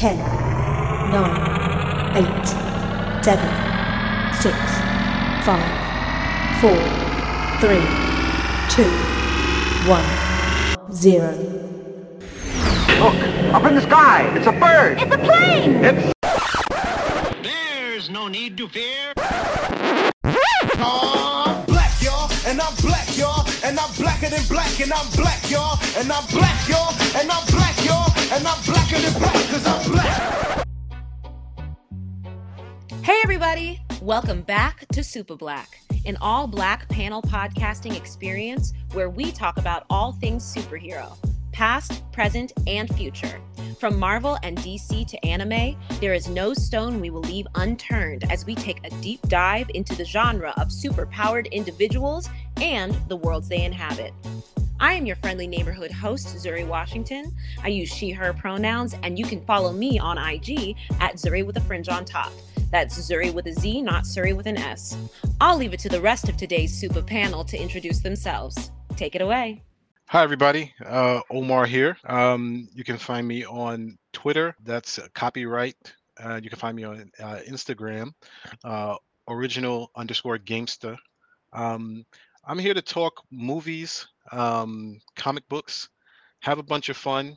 10, 9, 8, 7, 6, 5, 4, 3, 2, 1, 0. Look, up in the sky. It's a bird. It's a plane! It's There's no need to fear. I'm black, y'all, and I'm black, y'all, and I'm blacker than black, and I'm black, y'all, and I'm black, y'all, and I'm black, y'all, and I'm blacker than black, Hey, everybody! Welcome back to Super Black, an all black panel podcasting experience where we talk about all things superhero, past, present, and future. From Marvel and DC to anime, there is no stone we will leave unturned as we take a deep dive into the genre of superpowered individuals and the worlds they inhabit. I am your friendly neighborhood host, Zuri Washington. I use she, her pronouns, and you can follow me on IG at Zuri with a fringe on top. That's Zuri with a Z, not Suri with an S. I'll leave it to the rest of today's super panel to introduce themselves. Take it away. Hi, everybody. Uh, Omar here. Um, you can find me on Twitter. That's copyright. Uh, you can find me on uh, Instagram, uh, original underscore gamester. Um, I'm here to talk movies, um, comic books, have a bunch of fun,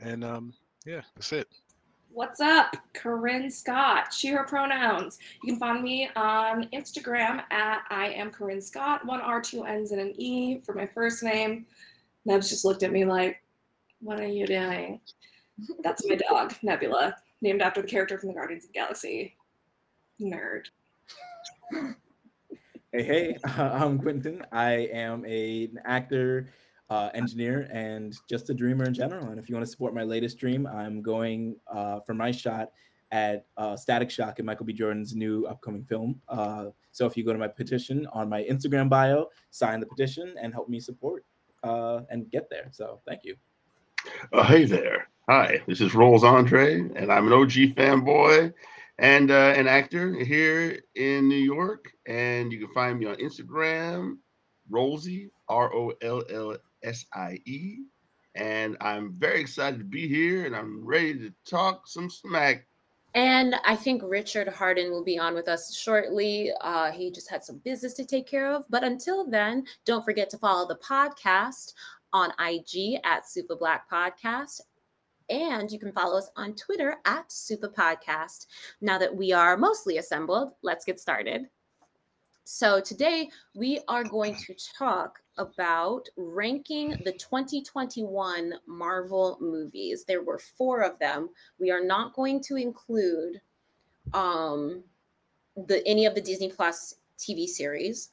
and um, yeah, that's it. What's up? Corinne Scott. She, her pronouns. You can find me on Instagram at I am Corinne Scott. One R, two N's, and an E for my first name. Nebs just looked at me like, What are you doing? That's my dog, Nebula, named after the character from the Guardians of the Galaxy. Nerd. Hey, hey, I'm Quentin. I am a, an actor, uh, engineer, and just a dreamer in general. And if you want to support my latest dream, I'm going uh, for my shot at uh, Static Shock and Michael B. Jordan's new upcoming film. Uh, so if you go to my petition on my Instagram bio, sign the petition and help me support uh, and get there. So thank you. Uh, hey there. Hi, this is Rolls Andre, and I'm an OG fanboy and uh, an actor here in New York. And you can find me on Instagram, Rollsie, R O L L S I E. And I'm very excited to be here and I'm ready to talk some smack. And I think Richard Harden will be on with us shortly. Uh, he just had some business to take care of. But until then, don't forget to follow the podcast on IG at Super Black Podcast. And you can follow us on Twitter at Super Podcast. Now that we are mostly assembled, let's get started. So, today we are going to talk about ranking the 2021 Marvel movies. There were four of them. We are not going to include um, the any of the Disney Plus TV series.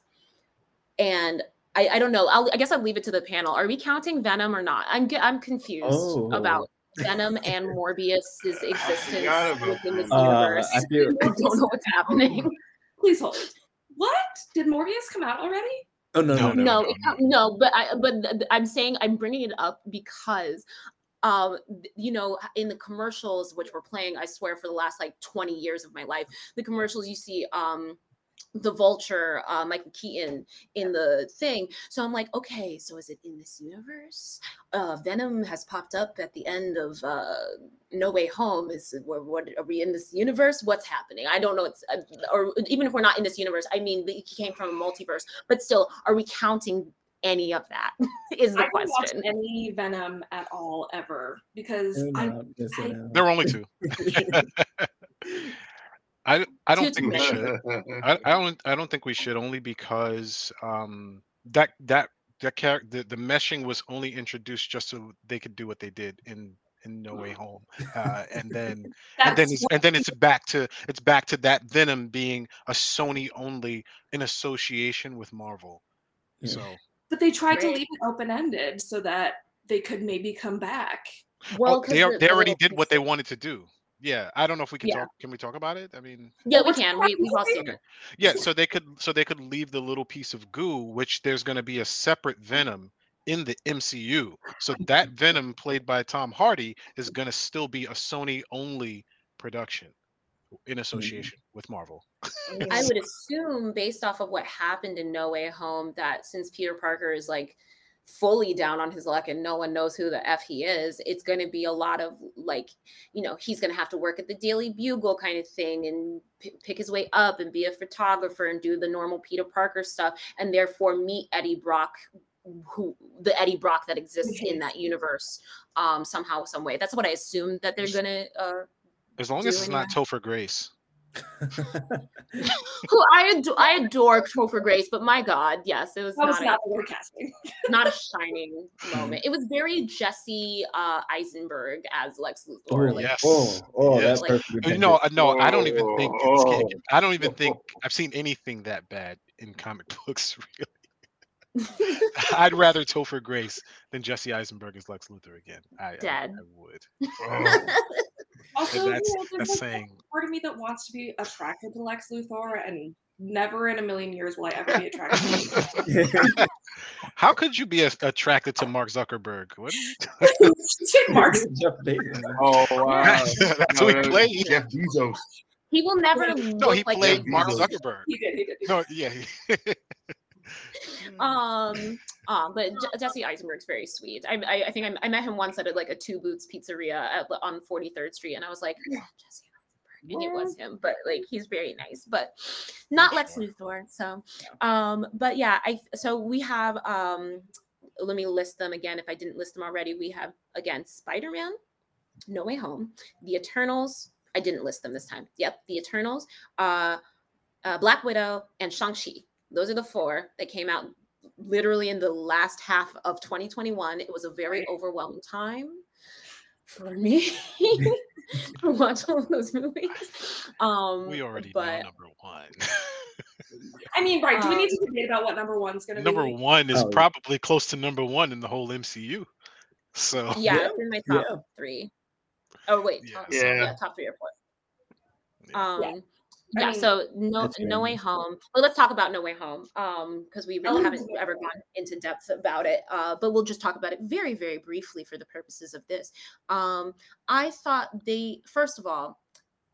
And I, I don't know. I'll, I guess I'll leave it to the panel. Are we counting Venom or not? I'm I'm confused Oh. about Venom and Morbius's existence within this Uh, universe. I feel- I don't know what's happening. Please hold. What? Did Morbius come out already? Oh no, no, no. no, it com- no, but I but th- th- I'm saying I'm bringing it up because um you know in the commercials which were playing I swear for the last like 20 years of my life the commercials you see um the vulture uh Michael Keaton in the thing. So I'm like okay so is it in this universe? Uh Venom has popped up at the end of uh No Way Home. Is it- what, what are we in this universe? What's happening? I don't know it's uh, or even if we're not in this universe I mean he came from a multiverse but still, are we counting any of that? Is the I haven't question. any Venom at all ever because No, I I- There were only two. I I don't think we should. I, I don't I don't think we should only because um that that that character the, the meshing was only introduced just so they could do what they did in in No Way Home, uh, and then and then it's, and then it's back to it's back to that Venom being a Sony only in association with Marvel. Yeah. So But they tried to leave it open ended so that they could maybe come back. well, 'cause they they already did what they wanted to do. Yeah, I don't know if we can Yeah. talk. Can we talk about it? I mean, Yeah, we can. We we've all seen it. Yeah, so they could so they could leave the little piece of goo, which there's going to be a separate Venom in the MCU. So that Venom played by Tom Hardy is going to still be a Sony only production in association with Marvel. I would assume, based off of what happened in No Way Home, that since Peter Parker is like fully down on his luck and no one knows who the f he is it's going to be a lot of like you know he's going to have to work at the daily bugle kind of thing and p- pick his way up and be a photographer and do the normal peter parker stuff and therefore meet eddie brock who the eddie brock that exists in that universe um somehow some way that's what i assume that they're gonna uh As long as it's not anyway. Topher Grace. who I adore, I adore Topher Grace, but my God, yes, it was That was not, not a, the casting. not a shining moment. It was very Jesse uh, Eisenberg as Lex Luthor. Oh, like, yes. Oh, oh, Yes. that's Like- perfect. Uh, No, uh, no, I don't even think it's. Oh. I don't even think I've seen anything that bad in comic books. Really, I'd rather Topher Grace than Jesse Eisenberg as Lex Luthor again. I, I- Dead. I, would. Oh. Also, that's you know, there's that's like saying. part of me that wants to be attracted to Lex Luthor, and never in a million years will I ever be attracted to him. How could you be a- attracted to Mark Zuckerberg? What are you Shit, Mark. Jeff Bezos. Oh wow. That's No, who he no, no, played. Jeff Bezos. he will never No, he look like played a- Mark Bezos. Zuckerberg. He did. He did. No, yeah. He- um um but Je- jesse eisenberg's very sweet. I i, I think I, I met him once at a, like a two boots pizzeria at, on 43rd street and i was like "Yeah, jesse eisenberg. And it was him but like he's very nice but not lex luthor so um but yeah i so we have um let me list them again. If i didn't list them already we have again spider-man no way home the eternals i didn't list them this time. Yep the eternals uh, uh black widow and shang-chi those are the four that came out literally in the last half of 2021. It was a very overwhelming time for me to watch all of those movies. Um, we already know but number one. I mean, right? Do we need Um, to debate about what number one's going to be? number one is Oh. probably close to number one in the whole MCU. So yeah, Yeah, it's in my top yeah. three. Oh wait, Yeah, top, so- yeah. top three or four. Yeah. Um, Yeah. yeah. I mean, so no, no way home. Well, let's talk about No Way Home, um, because we really Oh, haven't yeah. ever gone into depth about it. Uh, but we'll just talk about it very, very briefly for the purposes of this. Um, I thought they, first of all,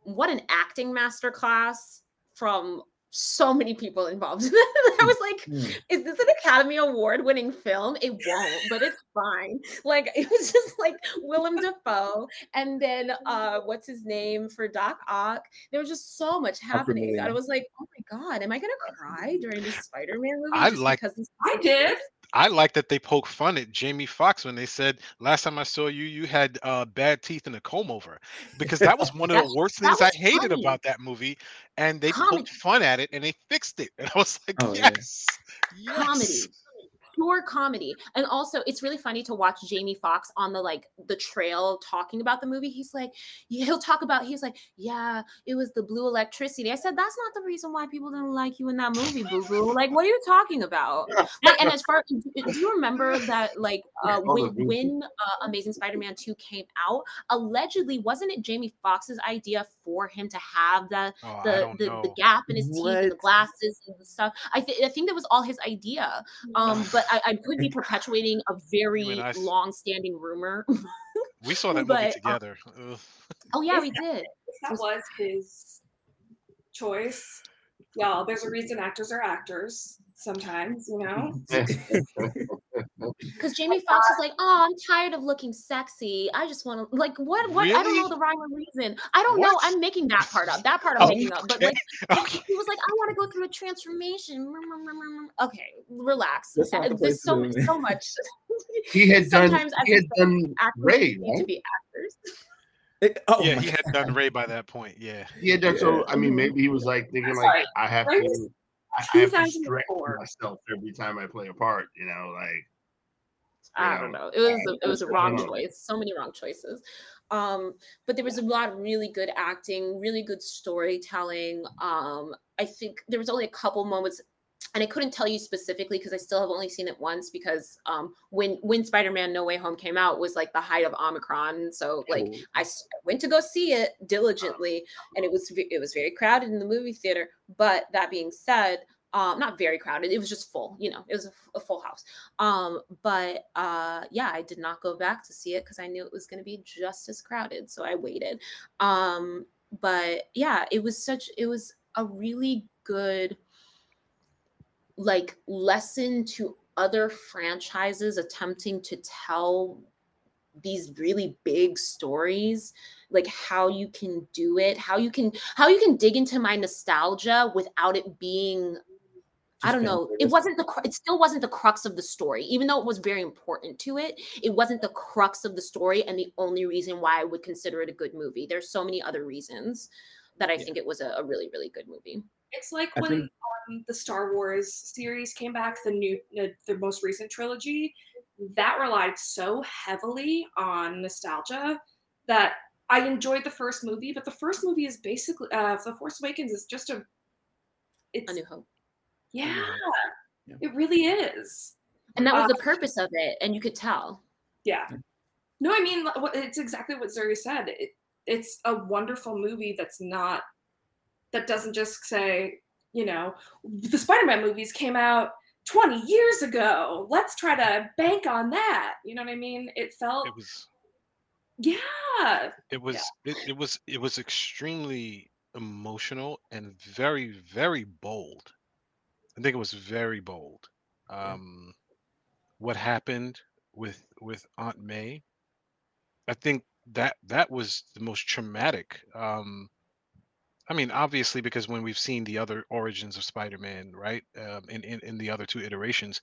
what an acting masterclass from so many people involved. I was like, Hmm. is this an Academy Award winning film? It won't, but it's fine. Like it was just like Willem Dafoe and then uh what's his name for Doc Ock. There was just so much happening. I was like, oh my god, am I gonna cry during this Spider-Man movie? I just like- because this I did. I like that they poke fun at Jamie Foxx when they said last time I saw you, you had uh, bad teeth and a comb over, because that was one of the worst things I hated funny. about that movie, and they Comedy. poked fun at it and they fixed it, and I was like, Oh, yeah. yes, yes. comedy pure comedy. And also it's really funny to watch jamie Foxx on the like the trail talking about the movie. He's like he'll talk about he's like yeah it was the blue electricity. I said that's not the reason why people didn't like you in that movie boo boo like what are you talking about? Like and as far do do you remember that like uh when when uh, amazing spider-man 2 came out allegedly wasn't it jamie Foxx's idea for him to have the Oh, the the, the gap in his teeth and the glasses and the stuff. I think I think that was all his idea. Um, but I, I could be perpetuating a very and I s- long-standing rumor. we saw that but, movie uh, together. Ugh. oh yeah, we did. That was his choice, y'all, there's a reason actors are actors sometimes, you know? Because Jamie Foxx was like, "Oh, I'm tired of looking sexy. I just want to like what? What? I don't know the rhyme or reason. I don't know. I'm making that part up. That part I'm Oh, making up. But like, Okay. he was like, I want to go through a transformation. Okay, relax. That's not Uh, There's so much, so much. he had done Sometimes I he had done actors Ray, need to be actors. It- oh yeah, my he had done Ray by that point. Yeah, He had done so I mean maybe he was like thinking That's like right. I have Ray to I have to stretch myself every time I play a part, you know, like I don't know. It was a, it was a wrong choice. So many wrong choices. Um, but there was a lot of really good acting, really good storytelling. Um, I think there was only a couple moments, and I couldn't tell you specifically because I still have only seen it once. Because um, when when Spider Man No Way Home came out was like the height of Omicron, so like Oh. I s- went to go see it diligently, and it was it was very crowded in the movie theater. But that being said, um, not very crowded. It was just full. You know, it was a full house. Um, but uh, yeah, I did not go back to see it because I knew it was going to be just as crowded, so I waited. Um, but yeah, it was such. It was a really good like lesson to other franchises attempting to tell these really big stories like how you can do it how you can how you can dig into my nostalgia without it being I don't know. It wasn't the it still wasn't the crux of the story, even though it was very important to it. It wasn't the crux of the story and the only reason why I would consider it a good movie. There's so many other reasons that I Yeah. think it was a, a really really good movie. It's like I when think- um, the Star Wars series came back, the new, the, the most recent trilogy, that relied so heavily on nostalgia that I enjoyed the first movie. But the first movie is basically, uh, The Force Awakens is just a, it's A New Hope, yeah, Yeah. it really is. and that was Uh, the purpose of it, and you could tell. Yeah. No, I mean it's exactly what Zuri said. It, it's a wonderful movie that's not that doesn't just say, you know, the Spider-Man movies came out 20 years ago. Let's try to bank on that. You know what I mean? It felt It was yeah. it was it, it was it was extremely emotional and very very bold i think it was very bold. Um what happened with with aunt may i think that that was the most traumatic um i mean obviously because when we've seen the other origins of spider-man right um in in, in the other two iterations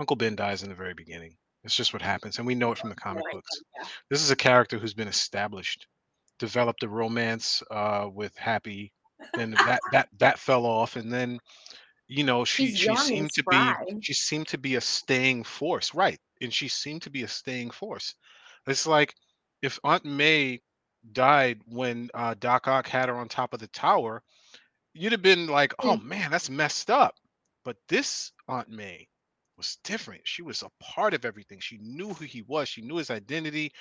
uncle ben dies in the very beginning. It's just what happens and we know it from the comic books. this is a character who's been established developed a romance uh with happy and that that that fell off and then you know she She's she young and seemed to spry. be she seemed to be a staying force right and she seemed to be a staying force. It's like if aunt may died when uh doc ock had her on top of the tower you'd have been like oh man that's messed up. But this aunt may was different. She was a part of everything. She knew who he was. She knew his identity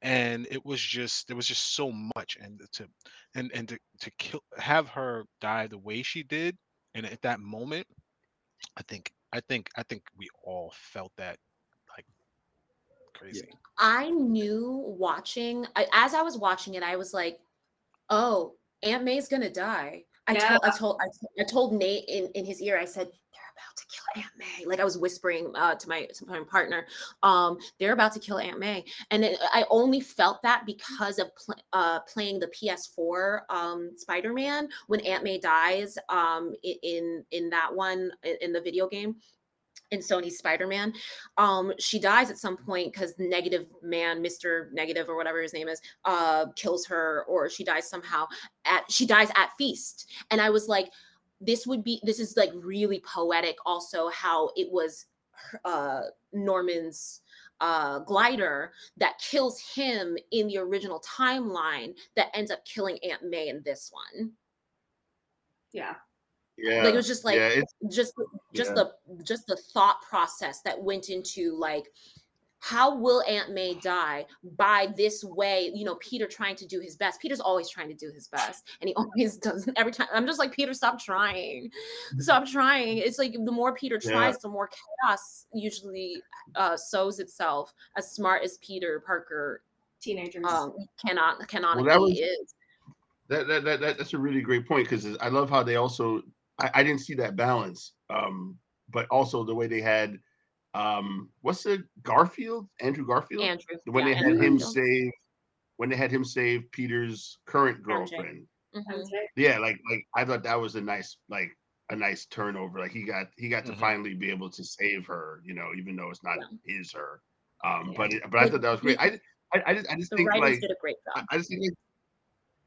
and it was just there was just so much and to and and to, to kill have her die the way she did and at that moment i think i think i think we all felt that like crazy I knew watching I, as I was watching it, I was like, "Oh, Aunt May's gonna die." I Yeah. told I told I told Nate in, in his ear. I said, "They're about to kill Aunt May." Like I was whispering uh, to my to my partner, um, "They're about to kill Aunt May," and it, I only felt that because of pl- uh, playing the PS4 um, Spider-Man when Aunt May dies um, in in that one in, the video game in Sony's Spider-Man. Um, she dies at some point because Negative Man, Mr. Negative or whatever his name is, uh, kills her, or she dies somehow at she dies at Feast. And I was like, this would be this is like really poetic also how it was uh Norman's uh glider that kills him in the original timeline that ends up killing Aunt May in this one. Yeah. Yeah. Like it was just like yeah, just just Yeah. the just the thought process that went into like how will aunt may die by this way? You know peter trying to do his best. Peter's always trying to do his best and he always doesn't every time i'm just like peter stop trying. Stop trying. It's like the more peter Yeah. tries the more chaos usually uh sows itself as smart as peter parker Teenagers. um cannot canonically that was- is. That, that, that, that that's a really great point because I love how they also I, I didn't see that balance, um, but also the way they had um, what's the Garfield Andrew Garfield andrew when yeah, they had him Garfield. save when they had him save Peter's current MJ. girlfriend. Mhm. Yeah, like like I thought that was a nice like a nice turnover. Like he got he got to Mhm. finally be able to save her, you know, even though it's not his her. Um, Yeah. but it, but I thought that was great. I I, I just I just the think writers like did a great I, job I just think like,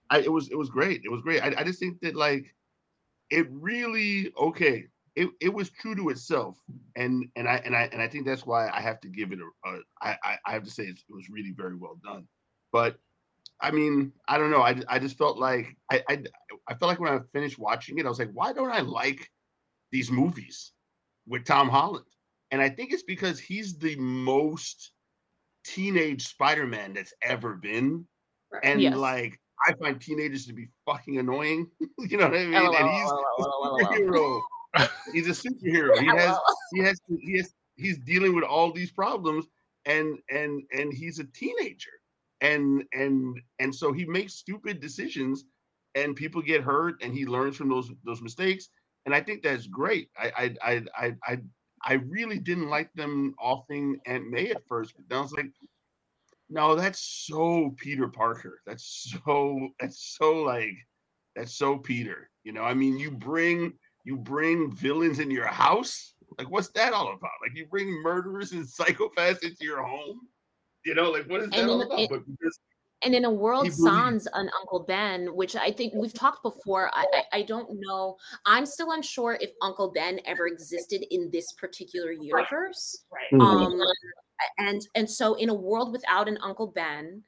I, it was it was great. It was great. I, I just think that like it really okay. It, it was true to itself, and and I and I and I think that's why I have to give it a. a I, I I have to say it's, it was really very well done. But I mean I don't know. I, I just felt like I, I I felt like when I finished watching it, I was like, why don't I like these movies with Tom Holland? And I think it's because he's the most teenage Spider-Man that's ever been and Yes. like I find teenagers to be fucking annoying. you know what I mean? LOL, and he's LOL, a superhero. He's a superhero. He has he has he has he's dealing with all these problems and and and he's a teenager. And and and so he makes stupid decisions and people get hurt and he learns from those those mistakes. And I think that's great. I I I I I, I really didn't like them offing Aunt May at first, but then I was like, no, that's so Peter Parker. That's so that's so like that's so Peter. You know, I mean, you bring you bring villains in your house. Like, what's that all about? Like, you bring murderers and psychopaths into your home. You know, like what is that And all in- about? it- But because And in a world sans an Uncle Ben, which I think we've talked before, I, I I don't know. I'm still unsure if Uncle Ben ever existed in this particular universe. Right. Mhm. Um, and and so in a world without an Uncle Ben,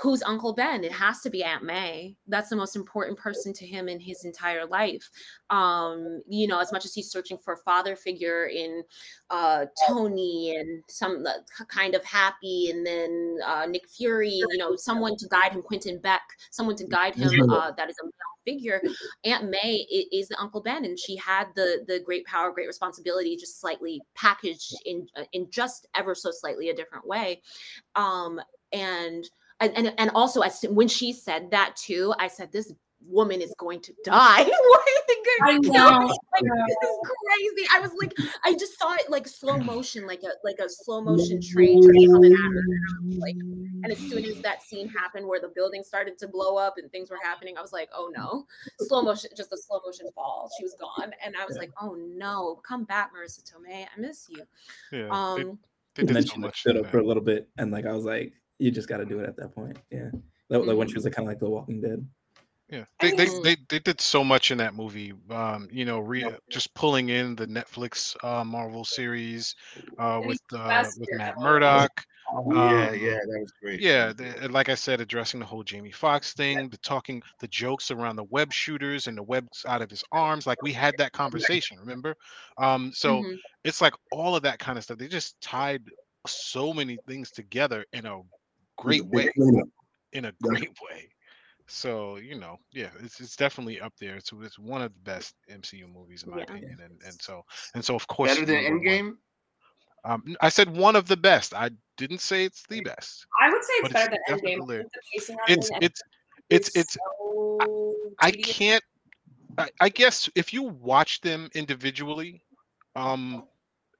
who's Uncle Ben? It has to be Aunt May. That's the most important person to him in his entire life. Um, you know, as much as he's searching for a father figure in uh, Tony and some uh, kind of happy, and then uh, Nick Fury, you know, someone to guide him, Quentin Beck, someone to guide him uh, that is a male figure. Aunt May is the Uncle Ben, and she had the the great power, great responsibility, just slightly packaged in uh, in just ever so slightly a different way. Um, and and and, and also as when she said that too, I said this woman is going to die. Why are they I gonna kill know, her? Like, I this is crazy. I was like, I just saw it like slow motion, like a like a slow motion train coming at her. And like, and as soon as that scene happened where the building started to blow up and things were happening, I was like, oh no, slow motion, just a slow motion fall. She was gone, and I was like, oh no, come back, Marisa Tomei, I miss you. Yeah, they, Um, they and did then so much. stood for a little bit, and like I was like, you just got to do it at that point. Yeah, like, like when she was like kind of like The Walking Dead. Yeah, they, they they they did so much in that movie. Um, you know, re- just pulling in the Netflix uh, Marvel series uh, with he's uh, with. Matt Murdock. Oh, yeah, Um, yeah, that was great. Yeah, the, like I said, addressing the whole Jamie Foxx thing, the talking, the jokes around the web shooters and the webs out of his arms. Like we had that conversation, remember? Um, so mhm. it's like all of that kind of stuff. They just tied so many things together in a great way. In a great way. So you know, yeah, it's it's definitely up there. It's it's one of the best MCU movies in my Yeah. opinion, and and so and so of course Better than. Endgame. Um, n- I said one of the best. I didn't say it's the best. I would say it's better it's than Endgame. definitely- the pacing on It's it it's it's is it's so I tedious. can't. I, I guess if you watch them individually, um,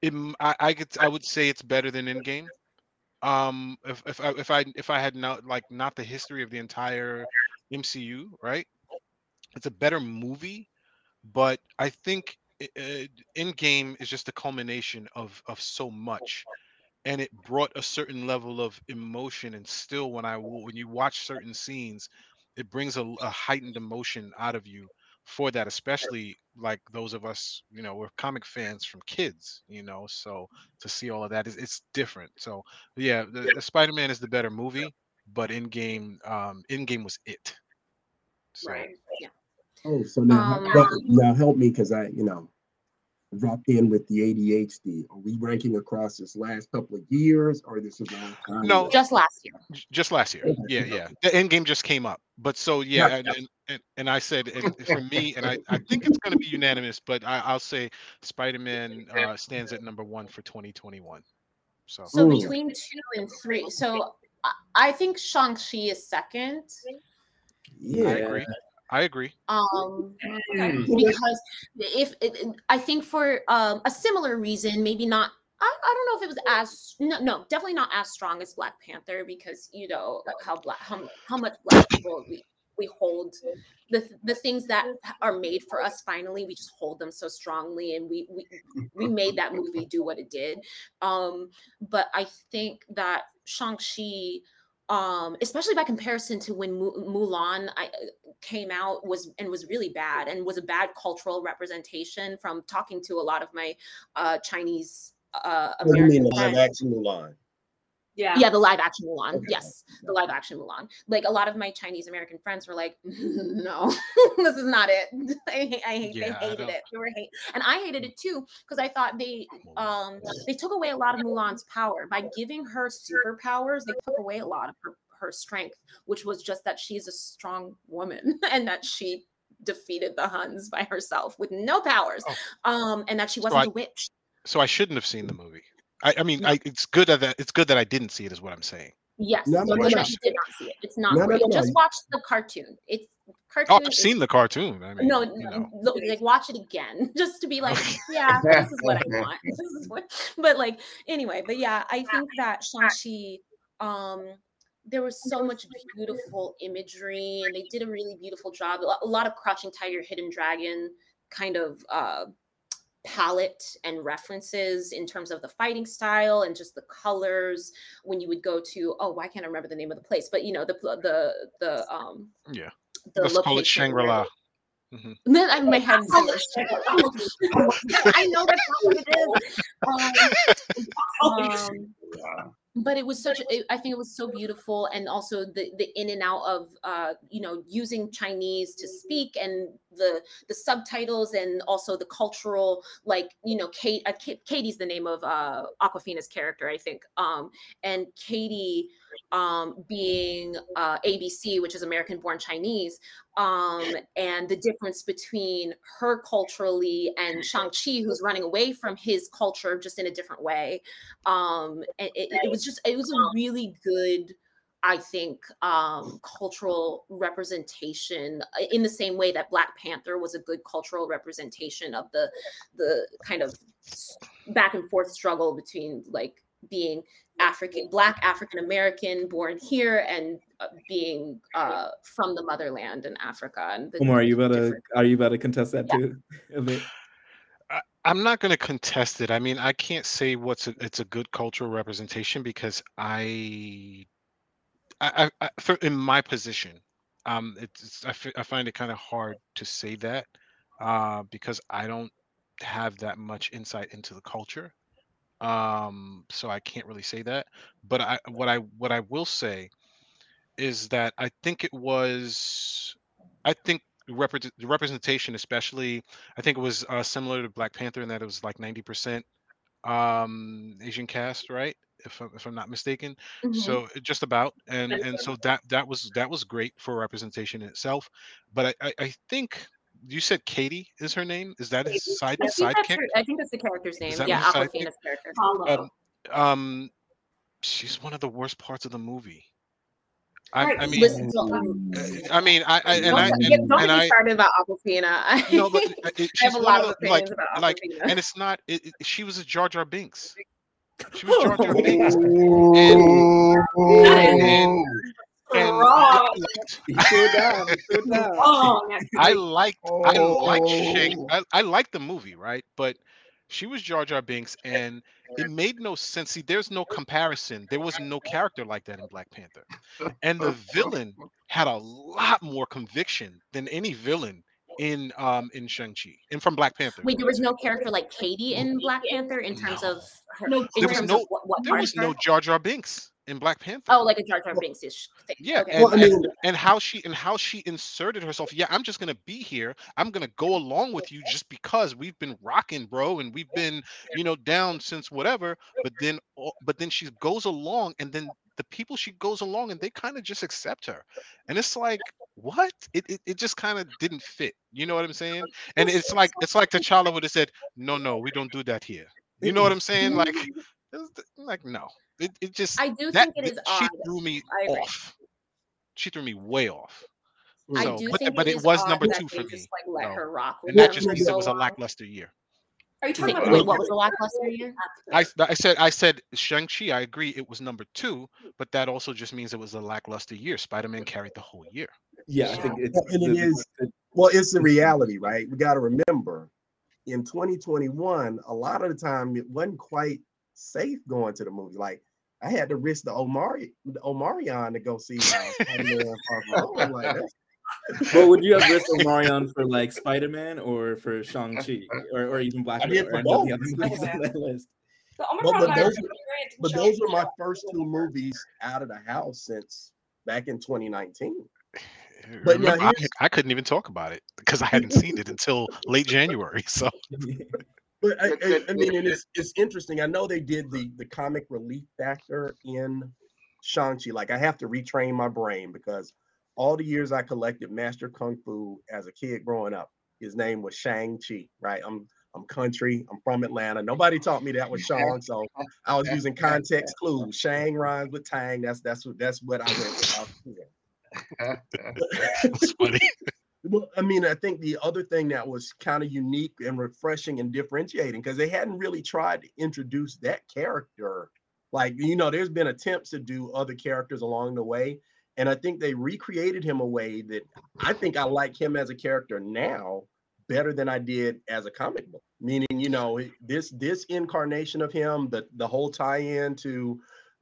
it, m- I, I could I would say it's better than Endgame. Um, if if I if I if I had not like not the history of the entire MCU, right? It's a better movie, but I think Endgame is just a culmination of of so much, and it brought a certain level of emotion. And still, when i when you watch certain scenes, it brings a, a heightened emotion out of you for that especially like those of us you know we're comic fans from kids you know so to see all of that is it's different so yeah the, the spider-man is the better movie but Endgame um Endgame was it so Right. Yeah. Oh, so now, Um, now help me because I, you know, dropped in with the ADHD. Are we ranking across this last couple of years, or this is all time? No. Just last year. just last year yeah yeah the end game just came up but so yeah Yeah, and, and, and, and i said and for me and i i think it's going to be unanimous but I, i'll say spider-man uh stands at number one for 2021 so So between two and three. So I- I think Shang-Chi is second. Yeah. i agree i agree Um Okay. Mm. because if it, it- I think for um a similar reason, maybe not I, I don't know if it was as no, no definitely not as strong as Black Panther because you know like how black how, how much black people we we hold the the things that are made for us finally we just hold them so strongly and we we we made that movie do what it did um but i think that shang-chi um especially by comparison to when Mu- mulan I, came out was and was really bad and was a bad cultural representation from talking to a lot of my uh chinese uh What do you mean live action Mulan? Yeah. yeah, the live action Mulan. Okay. Yes, the live action Mulan. Like a lot of my Chinese American friends were like, "No, this is not it. I, I hate. Yeah, I they hated don't- it. They were hate, and I hated it too because I thought they um they took away a lot of Mulan's power by giving her superpowers. They took away a lot of her her strength, which was just that she's a strong woman and that she defeated the Huns by herself with no powers, Oh. um, and that she wasn't I- a witch. so i shouldn't have seen the movie i, I mean No. I, it's good that it's good that i didn't see it is what i'm saying Yes, No, no, no, no. you did not see it. It's not No, no, no, no. Just watch the cartoon. It's cartoon. Oh, I've is- seen the cartoon. I mean, no, you know. look, like watch it again just to be like, yeah, this is what I want. This is what, but like anyway, but yeah, I think that Shang-Chi, um, there was so much beautiful imagery and they did a really beautiful job. A a lot of Crouching Tiger, Hidden Dragon kind of uh palette and references in terms of the fighting style and just the colors when you would go to oh why can't I remember the name of the place but you know the the the um Yeah. the Let's call it location where- Shangri-La. then I may have I know that's not what it is. Um, um, but it was such. I think it was so beautiful, and also the the in and out of uh, you know using Chinese to speak and the the subtitles and also the cultural like you know Kate. Uh, Katie's the name of uh, Awkwafina's character, I think. Um, and Katie um, being uh, ABC, which is American born Chinese, um, and the difference between her culturally and Shang-Chi, who's running away from his culture just in a different way. Um, it, it was just, it was a really good, I think, um, cultural representation uh, in the same way that Black Panther was a good cultural representation of the, the kind of back and forth struggle between like being African, Black African American, born here, and uh, being uh, from the motherland in Africa. And the Omar, are you about to are you about to contest that too? I, I'm not going to contest it. I mean, I can't say what's a, it's a good cultural representation because I, I, I, I for, in my position, um, it's I, I find it kind of hard to say that, uh, because I don't have that much insight into the culture, um, so I can't really say that. But I, what I, what I will say, is that I think it was, I think repre- the representation, especially I think it was uh, similar to Black Panther in that it was like 90% um Asian cast, right? If I'm, if I'm not mistaken. Mhm. So just about and and so that that was that was great for representation in itself. But I I, I think you said Katie is her name. Is that his side I sidekick? her, I think that's the character's name. Yeah, what his sidekick- Awkwafina's character. Um, um, she's one of the worst parts of the movie. I, Alright, I mean, Listen, don't, um, uh, I mean, I, I and don't I and, don't and get I started about Aquafina. no, but uh, it, I she's have a one lot of of the, like opinions about like, and it's not. It, it- she was a Jar Jar Binks. She was Jar Jar Binks, and and, and, and Wrong. Cool down, cool down. Wrong. I liked I liked Shang Oh. I, I liked the movie, right? But she was Jar Jar Binks and it made no sense. See, there's no comparison. There was no character like that in Black Panther. And the villain had a lot more conviction than any villain in um in Shang-Chi and from Black Panther. Wait, there was no character like Katie in Black Panther in terms No. of her, No, there was no of what, what there was no Jar Jar Binks in Black Panther. Oh, like a Jar Jar Binks ish thing. Yeah, Okay. and, Well, I mean, and how she and how she inserted herself. Yeah, I'm just gonna be here. I'm gonna go along with you just because we've been rocking, bro, and we've been, you know, down since whatever. But then, but then she goes along, and then the people she goes along, and they kind of just accept her, and it's like, what? It it, it just kind of didn't fit. You know what I'm saying? And it's like it's like T'Challa would have said, no, no, we don't do that here. You know what I'm saying? Like, like no, it, it just I do that think it is she odd. threw me off. She threw me way off. I do but, think but it it is was number two for me. just like let so- her rock And that just means so it was a lackluster year. Are you talking Wait, about wait, what was the lackluster year? I I said I said Shang-Chi, I agree it was number two, but that also just means it was a lackluster year. Spider-Man carried the whole year. Yeah, I think it's Well, and it the- is- Well, it's the reality, right? We got to remember in 2021, a lot of the time it wasn't quite safe going to the movie. Like I had to risk the Omari the Omarion to go see uh, Spider-Man Far From Home. Like, that's- would you have risked Omarion for, like Spider Man or for Shang Chi, or, or even Black I did Widow, or the both. other movies on that list? the but, but those, is great but those were my first two movies out of the house since back in 2019. But now Remember, I, I couldn't even talk about it because I hadn't seen it until late January. So But I, I, I mean, and it's it's interesting. I know they did the the comic relief factor in Shang-Chi. Like I have to retrain my brain because all the years I collected Master Kung Fu as a kid growing up, his name was Shang-Chi, right? I'm I'm country, I'm from Atlanta. Nobody taught me that was Shang, so I was using context clues. Shang rhymes with Tang. That's that's what that's what I went with. I was- yeah. it's funny. Well, I mean, I think the other thing that was kind of unique and refreshing and differentiating because they hadn't really tried to introduce that character. Like, you know, there's been attempts to do other characters along the way. And I think they recreated him a way that I think I like him as a character now better than I did as a comic book. Meaning, you know, this this incarnation of him, the the whole tie-in to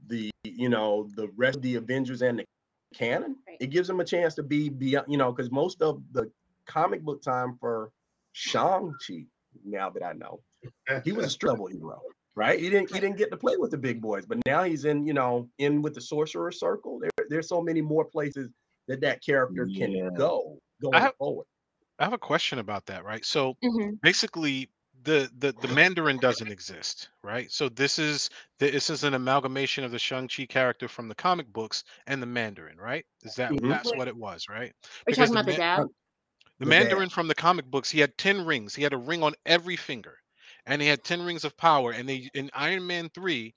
the you know the rest of the Avengers and the canon, Right. it gives him a chance to be beyond, you know, because most of the comic book time for Shang-Chi, now that I know, he was a struggle hero, right? He didn't he didn't get to play with the big boys, but now he's in, you know, in with the sorcerer circle. There, there's so many more places that that character can Yeah. go going I have- forward. I have a question about that, right? So Mhm. basically, the the the Mandarin doesn't exist, right? So this is this is an amalgamation of the Shang Chi character from the comic books and the Mandarin, right? Is that Mhm. that's what it was, right? Are you talking the about the Man- dad? The The dad. Mandarin from the comic books, he had 10 rings. He had a ring on every finger. And he had 10 rings of power. And they in Iron Man 3,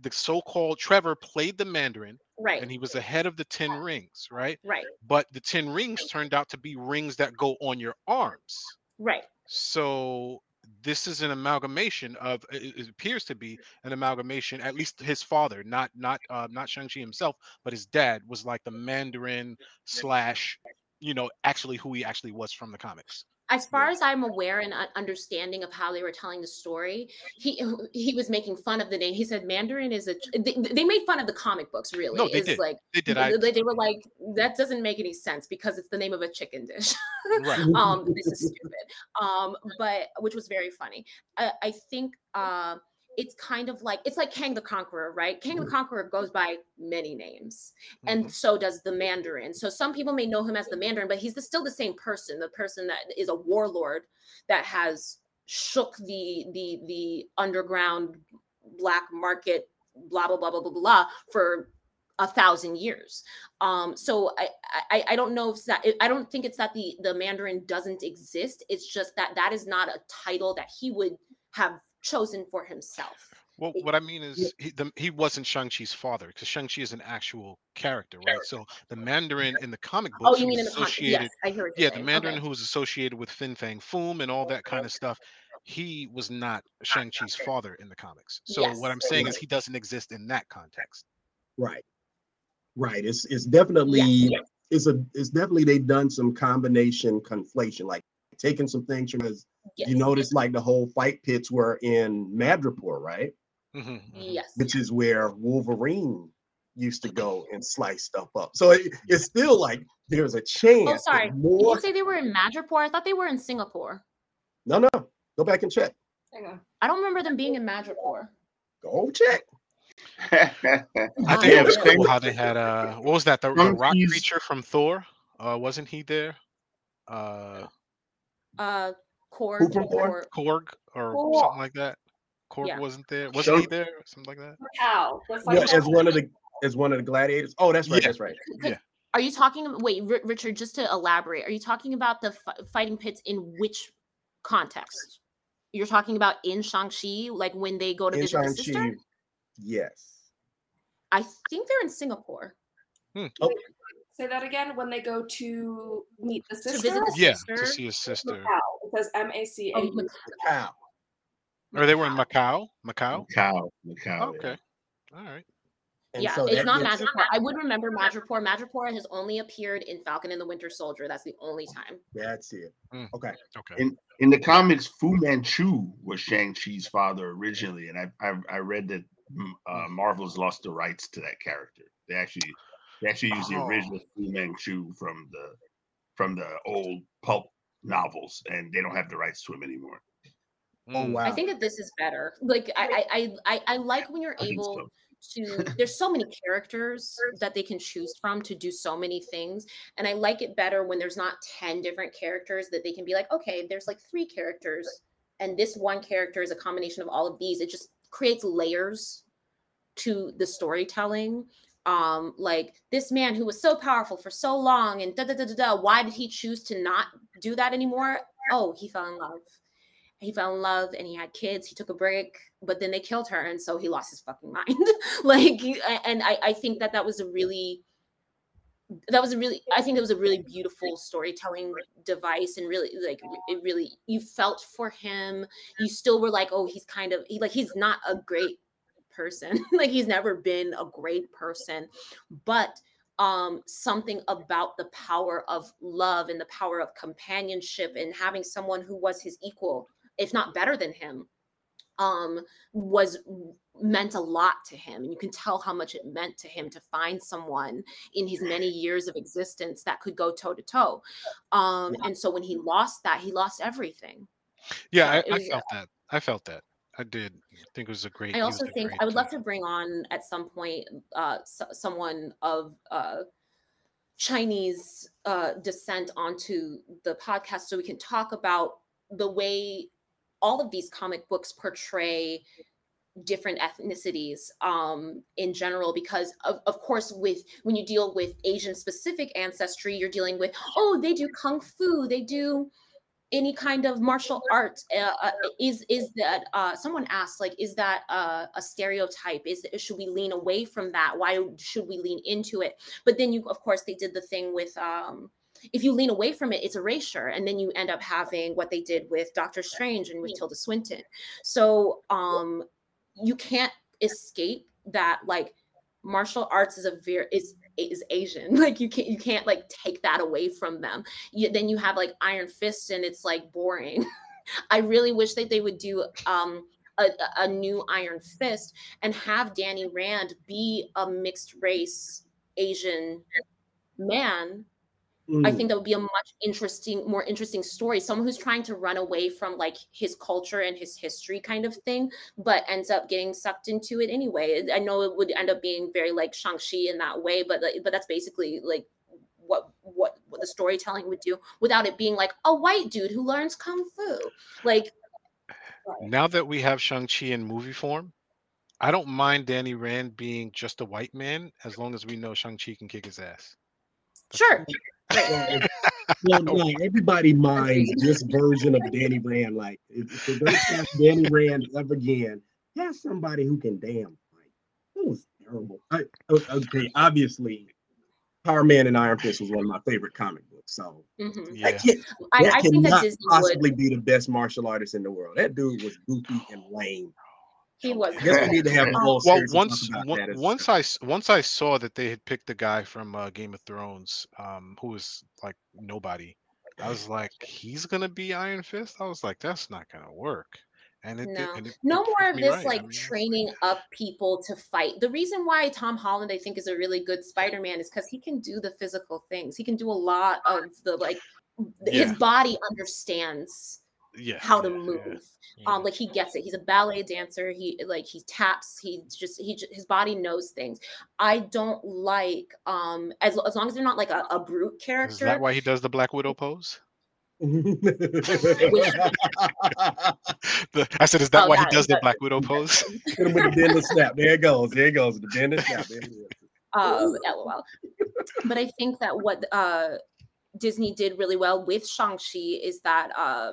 the so-called Trevor played the Mandarin Right. and he was the head of the 10 rings, right? Right. But the 10 rings turned out to be rings that go on your arms. Right. So this is an amalgamation of it appears to be an amalgamation at least his father not not uh, not shang-chi himself but his dad was like the mandarin slash you know actually who he actually was from the comics as far as I'm aware and understanding of how they were telling the story, he he was making fun of the name. He said Mandarin is a. They, they made fun of the comic books. Really, No, they It's did. like they did i they, they were like that doesn't make any sense because it's the name of a chicken dish. right um, this is stupid. Um, but which was very funny. I, I think uh, it's kind of like it's like Kang the Conqueror, right? Kang the Conqueror goes by many names, and Mhm. so does the Mandarin. So some people may know him as the Mandarin, but he's the, still the same person, the person that is a warlord that has shook the the the underground black market, blah blah blah blah blah blah for a thousand years. Um, so I, I I don't know if that I don't think it's that the the Mandarin doesn't exist. It's just that that is not a title that he would have chosen for himself. well what i mean is he, the, he wasn't shang-chi's father because shang-chi is an actual character right so the mandarin in the comic oh, books Oh, you mean was in the con- associated yes, I hear what yeah you're the mandarin Okay. who was associated with fin fang foom and all that kind of stuff he was not shang-chi's father in the comics so what i'm saying is he doesn't exist in that context Right. Right. It's it's definitely yes. it's a it's definitely they've done some combination conflation, like taking some things because Yes. you notice like the whole fight pits were in Madripoor, right? Mhm, mhm. Yes. Which is where Wolverine used to go and slice stuff up. So it, it's still like there's a chance. Oh, that sorry. Did More. you say they were in Madripoor? I thought they were in Singapore. No, no. Go back and check. I don't remember them being in Madripoor. Go check. I think Yeah, it was but cool how they had uh what was that the, the rock creature from Thor? Uh wasn't he there? Uh Uh, Korg. Who? Korg or Cool. something like that. Korg Yeah. wasn't there. Wasn't he there? or Something like that. How? The Yeah, as one of the as one of the gladiators. Oh, that's right. Yeah. That's right. Yeah. Are you talking? Wait, Ri- Richard. Just to elaborate, are you talking about the fi- fighting pits in which context? You're talking about in Shang Chi, like when they go to In visit the Shang-Chi, sister. yes. I think they're in Singapore. Say that again. When they go to meet the To sister. visit the Yeah, sister. to see his sister. Macau. It says M A C A. Oh, U. Mac- Cow. Or they were in Macau. Macau. Macau. Macau. yeah. Okay. All right. And yeah, so it's that not gets- Madripoor. I would remember Madripoor. Madripoor has only appeared in Falcon and the Winter Soldier. That's the only time. That's it. Mm. Okay. Okay. In in the comics, Fu Manchu was Shang Chi's father originally, and I I, I read that mm, uh, Marvel's lost the rights to that character. They actually they actually used the Oh. original Fu Manchu from the from the old pulp novels, and they don't have the rights to him anymore. Oh Mm. wow. I think that this is better. Like I I I I, I like when you're I able so. to there's so many characters that they can choose from to do so many things and i like it better when there's not 10 different characters that they can be like okay there's like three characters and this one character is a combination of all of these it just creates layers to the storytelling um like this man who was so powerful for so long and da da da da da why did he choose to not do that anymore? Oh he fell in love. He fell in love and he had kids he took a break but then they killed her and so he lost his fucking mind. Like and I, I think that that was a really that was a really i think it was a really beautiful storytelling device and really like it really you felt for him. You still were like oh he's kind of he, like he's not a great person. Like he's never been a great person but um something about the power of love and the power of companionship and having someone who was his equal if not better than him um was meant a lot to him. And you can tell how much it meant to him to find someone in his many years of existence that could go toe to toe. Um and so when he lost that he lost everything. Yeah, So I, I was, felt that. I felt that. I did I think it was a great. I also think I would love to bring on at some point uh, so, someone of uh, Chinese uh, descent onto the podcast so we can talk about the way all of these comic books portray different ethnicities um, in general because of, of course with when you deal with asian specific ancestry you're dealing with oh they do kung fu they do any kind of martial art uh, uh, is is that uh, someone asked like is that a stereotype? Is should we lean away from that? Why should we lean into it? But then you of course they did the thing with um, if you lean away from it it's erasure and then you end up having what they did with doctor strange and with tilda swinton. So um you can't escape that like martial arts is a very is is asian like you can't you can't like take that away from them. You, then you have like iron fist and it's like boring. I really wish that they would do um a, a new iron fist and have danny rand be a mixed race asian man I Mm. think that would be a much interesting, more interesting story. Someone who's trying to run away from like his culture and his history kind of thing, but ends up getting sucked into it anyway. I know it would end up being very like Shang-Chi in that way, but like, but that's basically like what what what the storytelling would do without it being like a white dude who learns kung fu. Like Now that we have Shang-Chi in movie form, I don't mind Danny Rand being just a white man as long as we know Shang-Chi can kick his ass. sure. Well, if- well, everybody minds this version of Danny Rand. Like, if, if they don't cast Danny Rand ever again, have somebody who can damn fight. That was terrible. I, o- okay, obviously, Power Man and Iron Fist was one of my favorite comic books. So Mhm. Yeah. that, kid, I, that I think that cannot Disney would. possibly be the best martial artist in the world. That dude was goofy and lame. He was. I guess we need to have a whole Well, once talk about on- that as a once I once I saw that they had picked the guy from uh, Game of Thrones, um, who was like nobody, I was like, he's gonna be Iron Fist. I was like, that's not gonna work. And it did. No, And it, no it more of this right. I like mean, training up people to fight. The reason why Tom Holland I think is a really good Spider-Man is because he can do the physical things. He can do a lot of the like his body understands yeah, how to yeah, move. yeah, yeah. Um, like he gets it. He's a ballet dancer. He like he taps. He just he ju- his body knows things. I don't like um as as long as they're not like a, a brute Is character. that why he does the Black Widow pose? The, I said, is that Oh, why he that- does the Black Widow pose? Hit him with the bend snap. There it goes. There it goes. The bend and snap. There it is. um, lol. But I think that what uh, Disney did really well with Shang-Chi is that uh,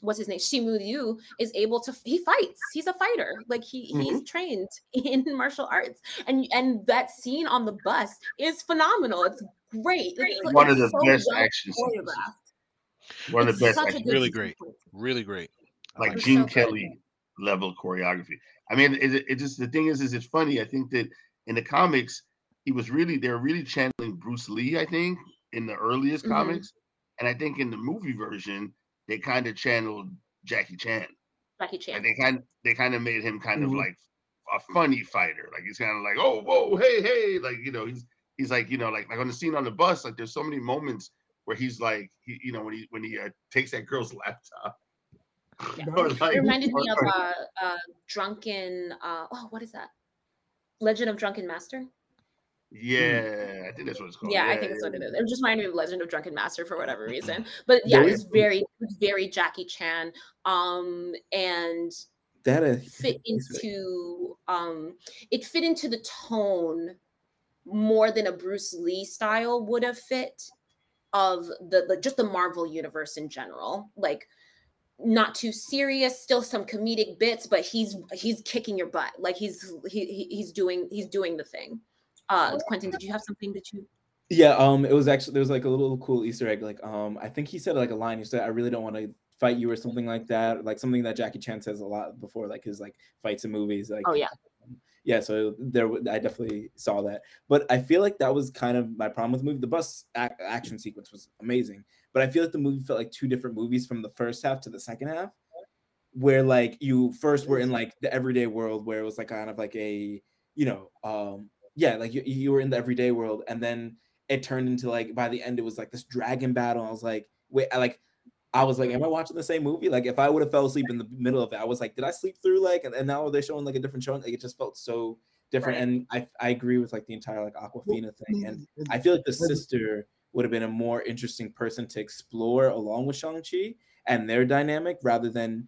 what's his name? Simu Liu is able to he fights. He's a fighter. Like he he's trained in martial arts. And and that scene on the bus is phenomenal. It's great. It's, One of the so best well action sequences. choreographed. One of It's the best action really great. Really great. Like like. Gene so good. Kelly level choreography. I mean, it, it just the thing is, is it's funny. I think that in the comics, he was really they're really channeling Bruce Lee. I think in the earliest Mhm. comics, and I think in the movie version, they kind of channeled Jackie Chan. Jackie Chan. And they kind they kind of made him kind Mhm. of like a funny fighter. Like he's kind of like, oh, whoa, hey, hey, like you know, he's he's like you know, like like on the scene on the bus, like there's so many moments where he's like, he, you know, when he when he uh, takes that girl's laptop. Yeah. Like- It reminded me of a uh, uh, Drunken. Uh, oh, what is that? Legend of Drunken Master. Yeah, I think that's what it's called. Yeah, I think that's what it is. It just reminded me of Legend of Drunken Master for whatever reason. But yeah, it's very, very Jackie Chan. Um, and That uh, fit into um, it fit into the tone more than a Bruce Lee style would have fit of the, the just the Marvel universe in general. Like not too serious, still some comedic bits, but he's he's kicking your butt. Like he's he, he- he's doing he's doing the thing. Uh Quentin, did you have something that you Yeah, um, it was actually there was like a little cool Easter egg. Like, um, I think he said like a line. He said, "I really don't want to fight you" or something like that. Like something that Jackie Chan says a lot before, like his like fights in movies. Like, Oh yeah. yeah. So there, I definitely saw that. But I feel like that was kind of my problem with the movie. The bus ac- action sequence was amazing, but I feel like the movie felt like two different movies from the first half to the second half, where like you first were in like the everyday world where it was like kind of like a you know um yeah like you, you were in the everyday world and then it turned into like by the end it was like this dragon battle i was like wait i like i was like am i watching the same movie like if i would have fell asleep in the middle of it i was like did i sleep through like and, and now they're showing like a different show like it just felt so different Right. and i i agree with like the entire like Awkwafina thing and i feel like the sister would have been a more interesting person to explore along with shang-chi and their dynamic rather than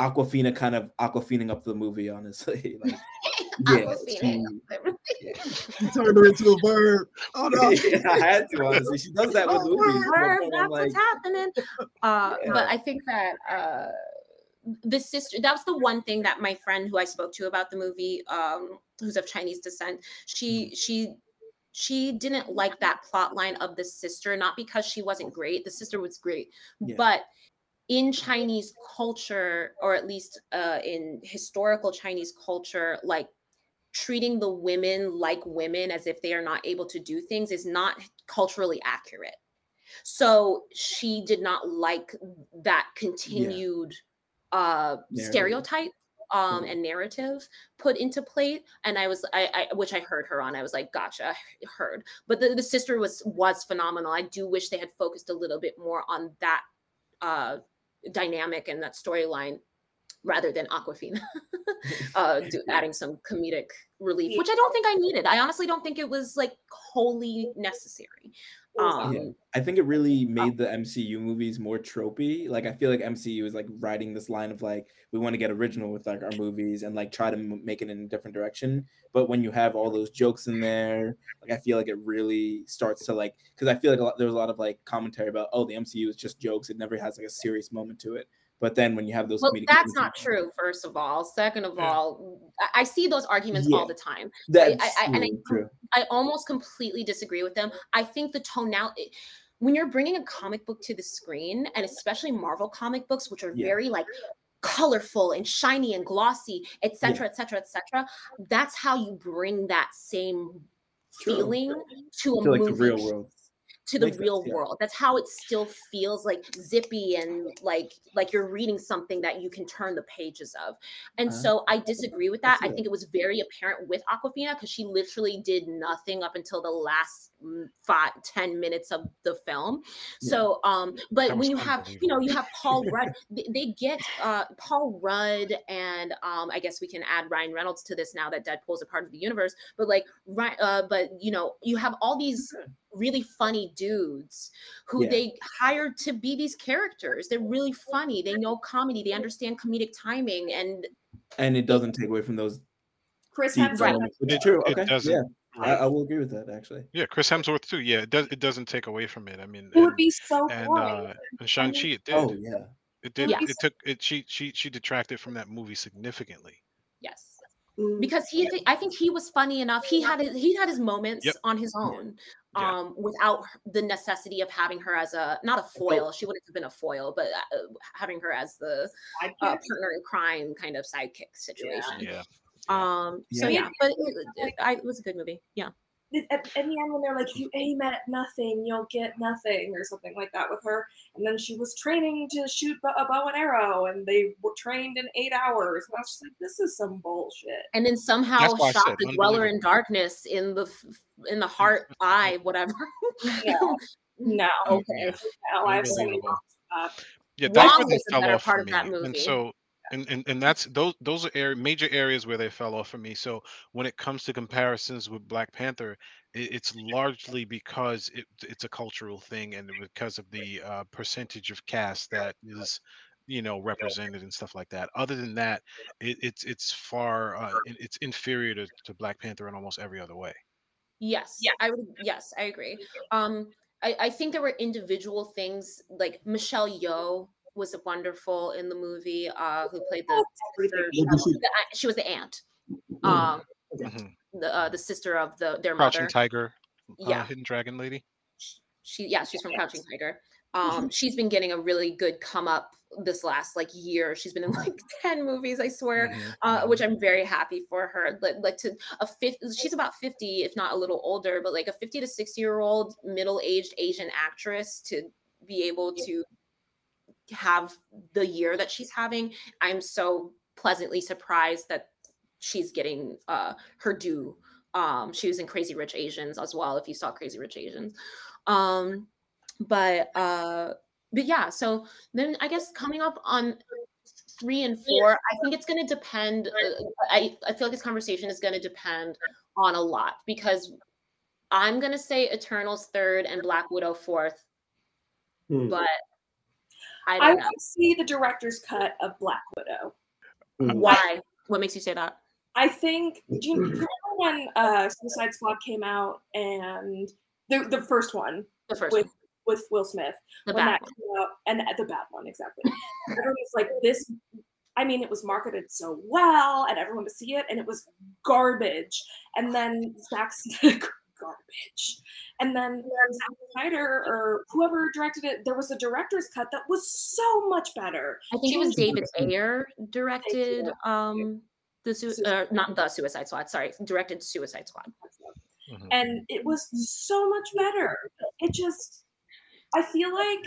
Awkwafina kind of aquafining up the movie honestly like yeah, Awkwafina. she- You turned her into a bird. Oh no. yeah, I had to honestly. She does that with Oh, movies. Word, that's like, what's happening. Uh, Yeah. But I think that uh, the sister, that was the one thing that my friend who I spoke to about the movie, um, who's of Chinese descent, she, she, she didn't like that plot line of the sister, not because she wasn't great. The sister was great, Yeah. but in Chinese culture, or at least uh, in historical Chinese culture, like treating the women like women as if they are not able to do things is not culturally accurate. So she did not like that continued uh Narrative. stereotype um Mhm. and narrative put into play and i was I, I which i heard her on i was like gotcha heard but the, the sister was was phenomenal i do wish they had focused a little bit more on that uh dynamic and that storyline rather than Awkwafina uh do, adding some comedic relief which i don't think i needed i honestly don't think it was like wholly necessary um yeah. I think it really made the MCU movies more tropey. Like I feel like MCU is like riding this line of like we want to get original with like our movies and like try to m- make it in a different direction. But when you have all those jokes in there, like I feel like it really starts to like because I feel like a lot, there's a lot of like commentary about oh the MCU is just jokes. It never has like a serious moment to it. But then when you have those well that's not true first of all second of Yeah. all I, I see those arguments Yeah. all the time That's I- and I- true. I almost completely disagree with them. I think the tone eh, now, it- when you're bringing a comic book to the screen, and especially Marvel comic books, which are Yeah. very like colorful and shiny and glossy, etc., etc., etc., that's how you bring that same True. feeling to a To like movie the real world. To the Makes sense, real yeah. world. That's how it still feels like zippy and like like you're reading something that you can turn the pages of. And Uh, so I disagree with that. see I think it was very apparent with Awkwafina because she literally did nothing up until the last five, 10 minutes of the film. Yeah. So um, but when you have, you know, you have Paul Rudd, they, they get uh Paul Rudd and um I guess we can add Ryan Reynolds to this now that Deadpool's a part of the universe, but like right uh but you know, you have all these really funny dudes who Yeah. they hired to be these characters. They're really funny. They know comedy. They understand comedic timing. And And it doesn't take away from those Chris deep Hemsworth. elements, It- true. it Okay, doesn't, yeah, I, right? I will agree with that actually. Yeah, Chris Hemsworth too. Yeah, it does. It doesn't take away from it. I mean, It would and, be so and boring. uh, and Shang Chi, it did. Oh yeah, It did. Yes. It took it. She she she detracted from that movie significantly. yes. Mm, Because he, thi- I think he was funny enough. He had his, he had his moments Yep. on his own, Yeah. um, without the necessity of having her as a not a foil. She wouldn't have been a foil, but uh, having her as the uh, partner in crime kind of sidekick situation. Yeah. Um. So Yeah. yeah, but it, it, I, it was a good movie. Yeah. at, at the end when they're like, if you aim at nothing, you'll get nothing, or something like that with her. And then she was training to shoot a bow and arrow, and they were trained in eight hours. And I was just like, this is some bullshit. and then somehow That's why I shot said the dweller in darkness in the in the heart eye whatever No, no, okay. yeah. No, I have so many Unbelievable. uh, Yeah, that's Wong where they was the better part of me. that And movie. so and, and and that's those those are area, major areas where they fell off for me. So when it comes to comparisons with Black Panther, it, it's largely because it, it's a cultural thing and because of the uh, percentage of cast that is you know represented and stuff like that. Other than that, it, it's it's far uh, it's inferior to, to Black Panther in almost every other way. yes yeah i would yes i agree um I, I think there were individual things like michelle Yeoh was wonderful in the movie uh who played the sister, she- the- she was the aunt um Mhm. the uh, the sister of the their Crouching mother. Tiger. Yeah. uh, Hidden Dragon lady. she yeah she's from crouching tiger. Um she's been getting a really good come up this last like year. She's been in like 10 movies i swear Mhm, uh which i'm very happy for her. Like, like to a fifth she's about 50 if not a little older but like a 50 to 60 year old middle-aged asian actress to be able to have the year that she's having i'm so pleasantly surprised that she's getting uh her due. Um she was in crazy rich asians as well if you saw crazy rich asians. Um but uh but yeah so then i guess coming up on three and four i think it's going to depend uh, i i feel like this conversation is going to depend on a lot because i'm going to say eternals third and black widow fourth. Hmm. but i I don't know want to see the director's cut of Black Widow. Hmm. why what makes you say that I think. Do you, remember when uh, Suicide Squad came out and the the first one the first with one, with Will Smith the when bad that came out and the bad one exactly. everyone was like this. I mean, it was marketed so well, and everyone would see it, and it was garbage. And then Zack garbage. And then Zack Snyder or whoever directed it, there was a director's cut that was so much better. i think it was Changed david ayer directed um the su- Su- uh, not the suicide squad sorry directed suicide squad Mhm. and it was so much better. It just, I feel like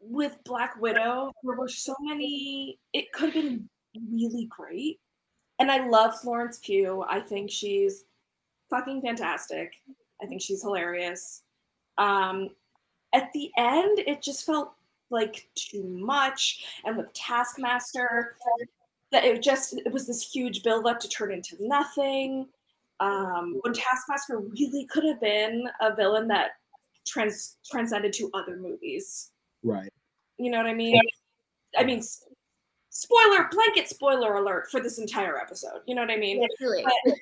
with Black Widow, there were so many, it could have been really great. And I love Florence Pugh. I think she's fucking fantastic. I think she's hilarious. Um, at the end, it just felt like too much. And with Taskmaster, that it just it was this huge buildup to turn into nothing. Um, when Taskmaster really could have been a villain that trans transcended to other movies. Right. You know what I mean? I mean, spoiler blanket spoiler alert for this entire episode. You know what I mean? Really. But,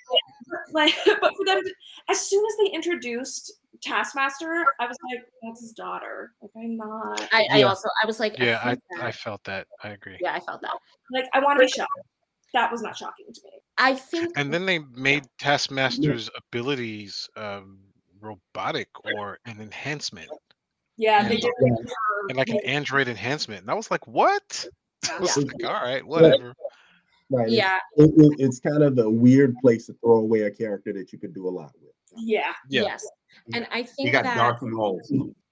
like, but for them, to, as soon as they introduced Taskmaster, I was like, "That's his daughter." Like, I'm not I, I Yeah. also I was like Yeah, I, felt that. I felt that. I agree. yeah I felt that like I want to be shocked. That was not shocking to me. I think And then they made Taskmaster's abilities um, robotic or an enhancement, Yeah, Yeah. they did. Yeah. and like an android enhancement. And I was like, what? I was Yeah. like, all right, whatever. Right. Yeah It, it, it's kind of a weird place to throw away a character that you could do a lot with. Yeah, Yeah. yes and I think You got that Darth Maul.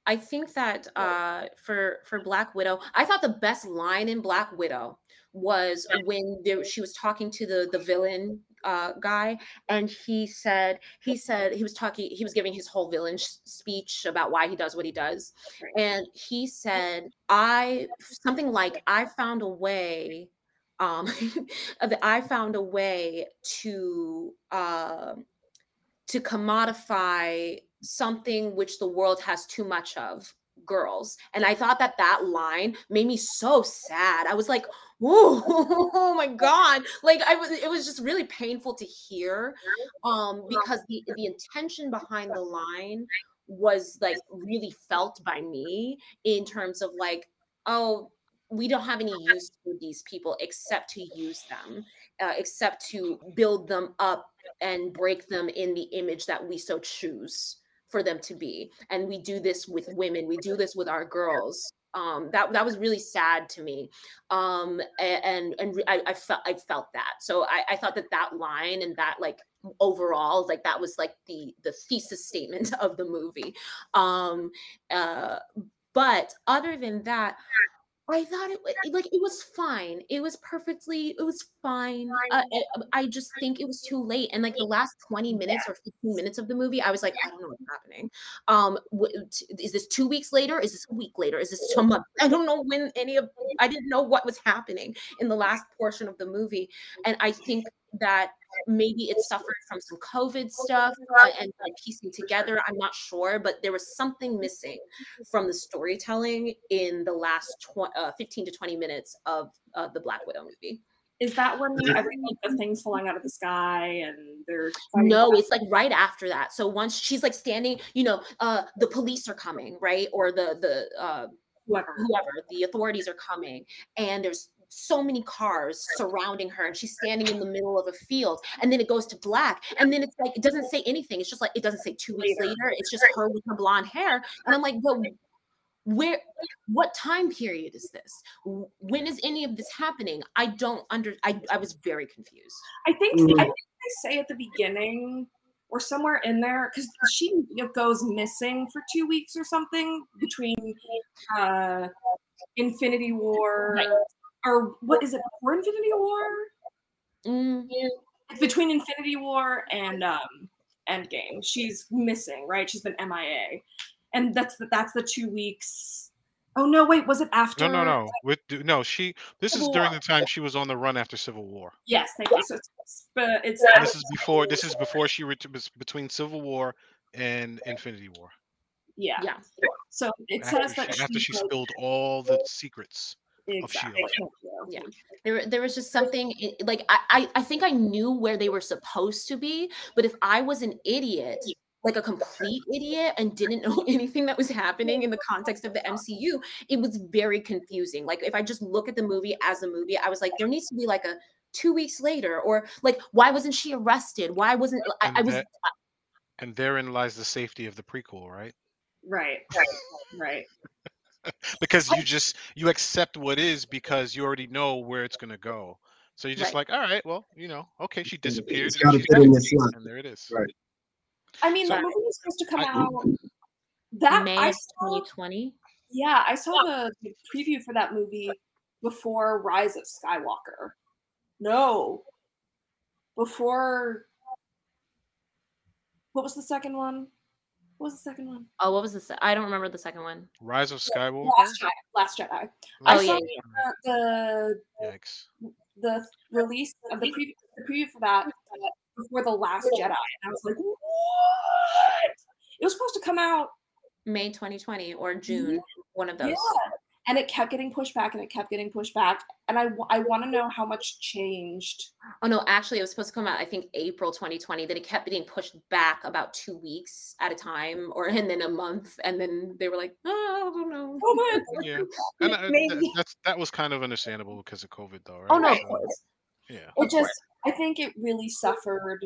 I think that uh, for for Black Widow, I thought the best line in Black Widow was when there, she was talking to the the villain uh, guy, and he said he said he was talking he was giving his whole villain sh- speech about why he does what he does, and he said I something like I found a way. Um, that I found a way to um to commodify something which the world has too much of girls. And i thought that that line made me so sad. I was like oh my god like i was it was just really painful to hear um because the the intention behind the line was like really felt by me in terms of like oh we don't have any use for these people except to use them uh, except to build them up and break them in the image that we so choose for them to be. And we do this with women we do this with our girls um that that was really sad to me um and and I, I felt i felt that. So I, I thought that that line and that like overall like that was like the the thesis statement of the movie. Um uh but other than that I thought it was like it was fine. It was perfectly. It was fine. Uh, I, I just think it was too late. And like the last twenty minutes or fifteen minutes of the movie, I was like, I don't know what's happening. Um, is this two weeks later? Is this a week later? Is this a month? I don't know when any of. I didn't know what was happening in the last portion of the movie, and I think that maybe it suffered from some COVID stuff uh, and like piecing together. I'm not sure, but there was something missing from the storytelling in the last tw- uh, 15 to 20 minutes of uh, the Black Widow movie. is that when everything the things falling out of the sky and they're No, it's like right after that. So once she's like standing, you know, uh, the police are coming, right? Or the the uh, whoever. whoever the authorities are coming and there's so many cars surrounding her and she's standing in the middle of a field and then it goes to black and then it's like it doesn't say anything. It's just like it doesn't say two weeks later. it's just her with her blonde hair and i'm like but where what time period is this? When is any of this happening? I don't under i, I was very confused. I think Mm. I think they say at the beginning or somewhere in there because she goes missing for two weeks or something between uh Infinity War or what is it before Infinity War? Mm, It's between Infinity War and um Endgame. She's missing, right? She's been MIA, and that's the that's the two weeks. Oh no, wait, was it after? No, no, no. With no, she. This is during War. the time she was on the run after Civil War. Yes, thank you. So it's, it's, but it's And this is before. This is before she ret- between Civil War and Infinity War. yeah. yeah So it After says that she, after she goes- spilled all the secrets. Exactly. S.H.I.E.L.D.. Thank you. yeah there, there was just something eh, like I, I i think i knew where they were supposed to be but if i was an idiot like a complete idiot and didn't know anything that was happening in the context of the mcu it was very confusing like if i just look at the movie as a movie i was like there needs to be like a two weeks later or like why wasn't she arrested why wasn't i, I And was that- And therein lies the safety of the prequel, right? Right. Right. Right. Because you just you accept what is because you already know where it's gonna go. So you're just Right. like, all right, well, you know, okay, she disappeared, It's and she's in this and there it is. Right. I mean, So- the movie was supposed to come I- out. That may I saw, 2020 yeah, I saw the, the preview for that movie before Rise of Skywalker. No, before. What was the second one? What was the second one? oh what was this i don't remember the second one Rise of Skywalker. Last Jedi. Last Jedi. Oh, I yeah, saw yeah. the, Yikes. the the release of the preview, the preview for that uh, before the Last Jedi, and I was like, what? It was supposed to come out may 2020 or june one of those Yeah. And it kept getting pushed back and it kept getting pushed back. And I, I want to know how much changed. Oh no, actually, it was supposed to come out. I think April 2020. Then it kept getting pushed back about two weeks at a time, or and then a month, and then they were like, "Oh, I don't know." Oh Yeah, and uh, th- Maybe. that's that was kind of understandable because of COVID, though, right? Oh no, of So, course. Yeah. It just, I think it really suffered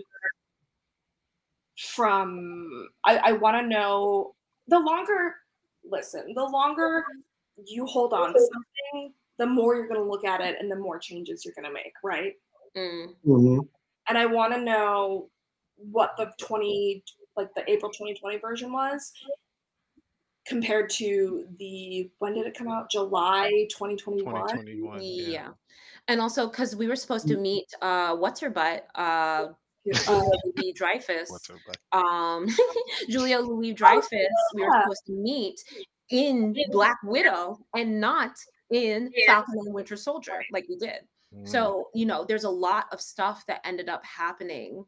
from, I, I want to know the longer, listen, the longer you hold on to something, the more you're going to look at it and the more changes you're going to make, right? Mm. Mhm. and I want to know what the 20 like the April 2020 version was compared to the when did it come out? July 2021. 2021. Yeah. Yeah. and also because we were supposed to meet, uh, what's her butt, uh, Uh, Louis Dreyfus, What's up, bud? um, Julia Louis Dreyfus. We were supposed to meet in Black Widow and not in Falcon and Winter Soldier, like we did. Mm. So, you know, there's a lot of stuff that ended up happening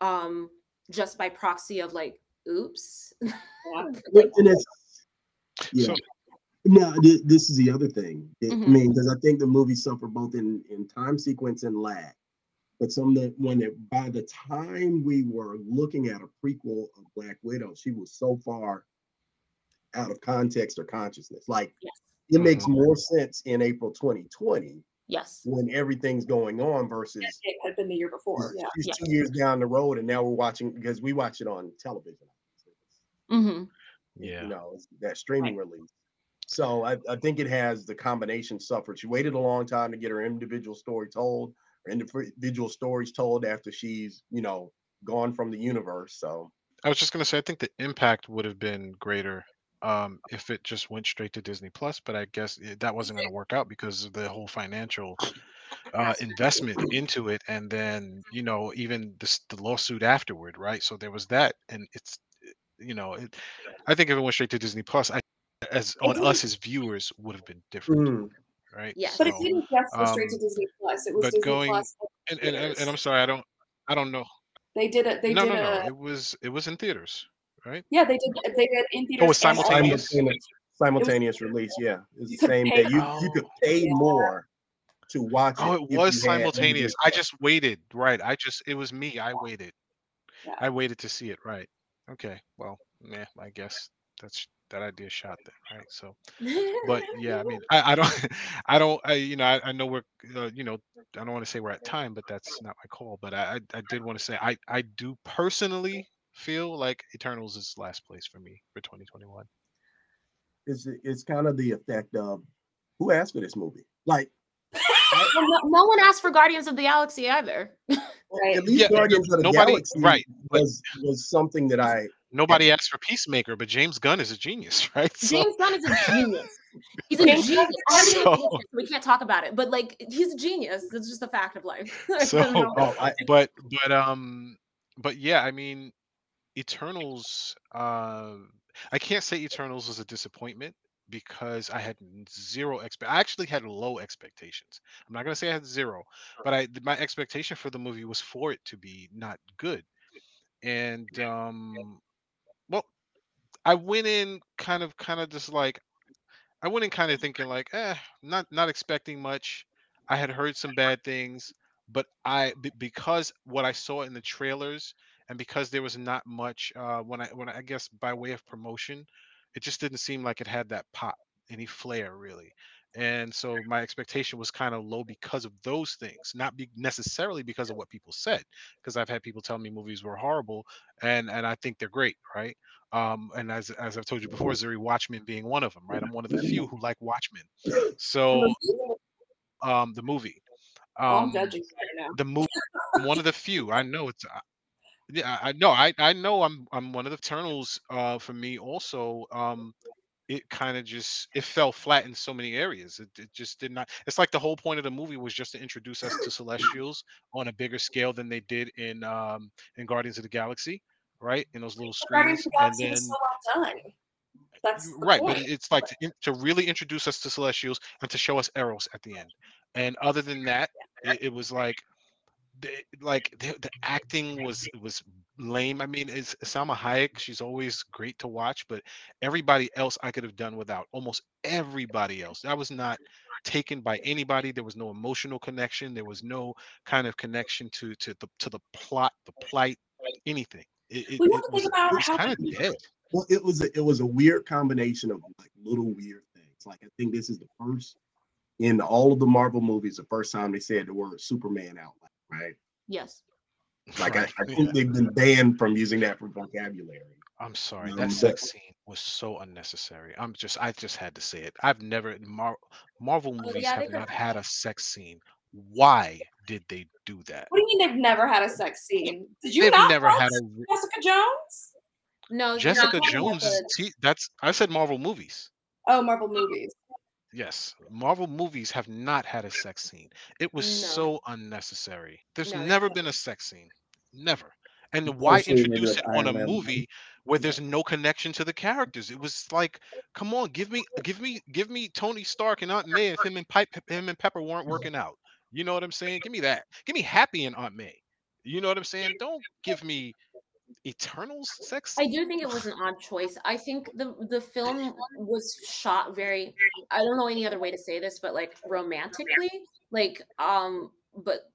um just by proxy of like, oops. Yeah. And it's yeah. So- no, thi- this is the other thing. It- I Mhm. mean, because I think the movie suffered both in in time sequence and lag. But some that when it by the time we were looking at a prequel of Black Widow, she was so far out of context or consciousness. Like Yes. it makes Mhm. more sense in April 2020 Yes. when everything's going on versus It had been the year before. Yeah. Yeah. two years down the road and now we're watching because we watch it on television. Mm-hmm. Yeah. you know, that streaming release. So I, I think it has the combination suffered. She waited a long time to get her individual story told, her individual stories told after she's, you know, gone from the universe. So I was just gonna say, I think the impact would have been greater um, if it just went straight to Disney Plus, but I guess it, that wasn't going to work out because of the whole financial uh, investment into it, and then you know even the, the lawsuit afterward, right? So there was that, and it's you know, it, I think if it went straight to Disney Plus, I as on us as viewers would have been different, mm, right? Yeah. But it didn't just go straight to um, Disney Plus. It was but Disney going- Plus. and, and, and, and I'm sorry, I don't, I don't know. They did it. They no, did no, no. a. It was it was in theaters, right? Yeah, they did. They did in theaters. Oh, it's and simultaneous? simultaneous, simultaneous release. Yeah, it's You the same day. You you could pay more to watch. Oh, it it was simultaneous. I just waited. Right. I just it was me. I waited. Yeah. I waited to see it. Right. Okay. Well, yeah. I guess that's that idea shot then, right? So, but yeah, I mean, I, I don't, I don't, I you know, I, I know we're, uh, you know, I don't want to say we're at time, but that's not my call. But I, I, I did want to say I, I do personally feel like Eternals is last place for me for 2021. It's it's kind of the effect of who asked for this movie? Like Well, no, no one asked for Guardians of the Galaxy either. Right. at least Yeah, Guardians of the nobody- Galaxy right, but- was was something that I Nobody asked for Peacemaker, but James Gunn is a genius, right? So, James Gunn is a genius. He's a genius. So- hates we can't talk about it, but like he's a genius. It's just a fact of life. So don't oh, I, but but um but yeah i mean eternals uh i can't say eternals was a disappointment because i had zero expect i actually had low expectations. I'm not going to say i had zero but i my expectation for the movie was for it to be not good. And um well i went in kind of kind of just like i went in kind of thinking like eh not not expecting much. I had heard some bad things but I be- because what I saw in the trailers and because there was not much uh when I when I, I guess by way of promotion, it just didn't seem like it had that pop, any flair really. And so my expectation was kind of low because of those things, not be necessarily because of what people said, because I've had people tell me movies were horrible and and I think they're great, right? Um, and as as I've told you before, Zuri Watchmen being one of them, right? I'm one of the few who like Watchmen. So um the movie. Oh, I'm Um judging right now. the movie one of the few i know it's uh, yeah i know i i know i'm i'm one of the eternals uh for me also um it kind of just it fell flat in so many areas it, it just did not it's like the whole point of the movie was just to introduce us to celestials on a bigger scale than they did in um in guardians of the galaxy right in those little Guardians screens of the and then so well done. That's right but point. it- it's like to, to really introduce us to celestials and to show us eros at the end and other than that it, it was like the, like the, the acting was was lame i mean it's salma hayek she's always great to watch but everybody else i could have done without almost everybody else. I was not taken by anybody there was no emotional connection there was no kind of connection to to the to the plot the plight anything. It, it, it was, think it about was kind of dead. well, it was a, it was a weird combination of like little weird things. Like I think this is the first in all of the Marvel movies, the first time they said the word Superman out loud, right? Yes. Like I, I think they've been banned from using that for vocabulary. I'm sorry. Um, That but- sex scene was so unnecessary. I'm just, I just had to say it. I've never, Mar- Marvel movies Oh, yeah, have not had a sex scene. Why did they do that? What do you mean they've never had a sex scene? Did you They've not never had a Jessica Jones? No, Jessica not talking about Jones. Is, the- see, that's I said Marvel movies. Oh, Marvel movies. Yes, Marvel movies have not had a sex scene. It was No. so unnecessary. There's No, never been a sex scene. Never. And why Especially maybe introduce it on a Iron Man. movie where there's no connection to the characters? It was like, come on, give me, give me, give me Tony Stark and Aunt May if him and Pipe, him and Pepper weren't working out. You know what I'm saying? Give me that. Give me Happy and Aunt May. You know what I'm saying? Don't give me Eternals sex. I do think it was an odd choice. I think the the film was shot very I don't know any other way to say this, but like romantically, like um but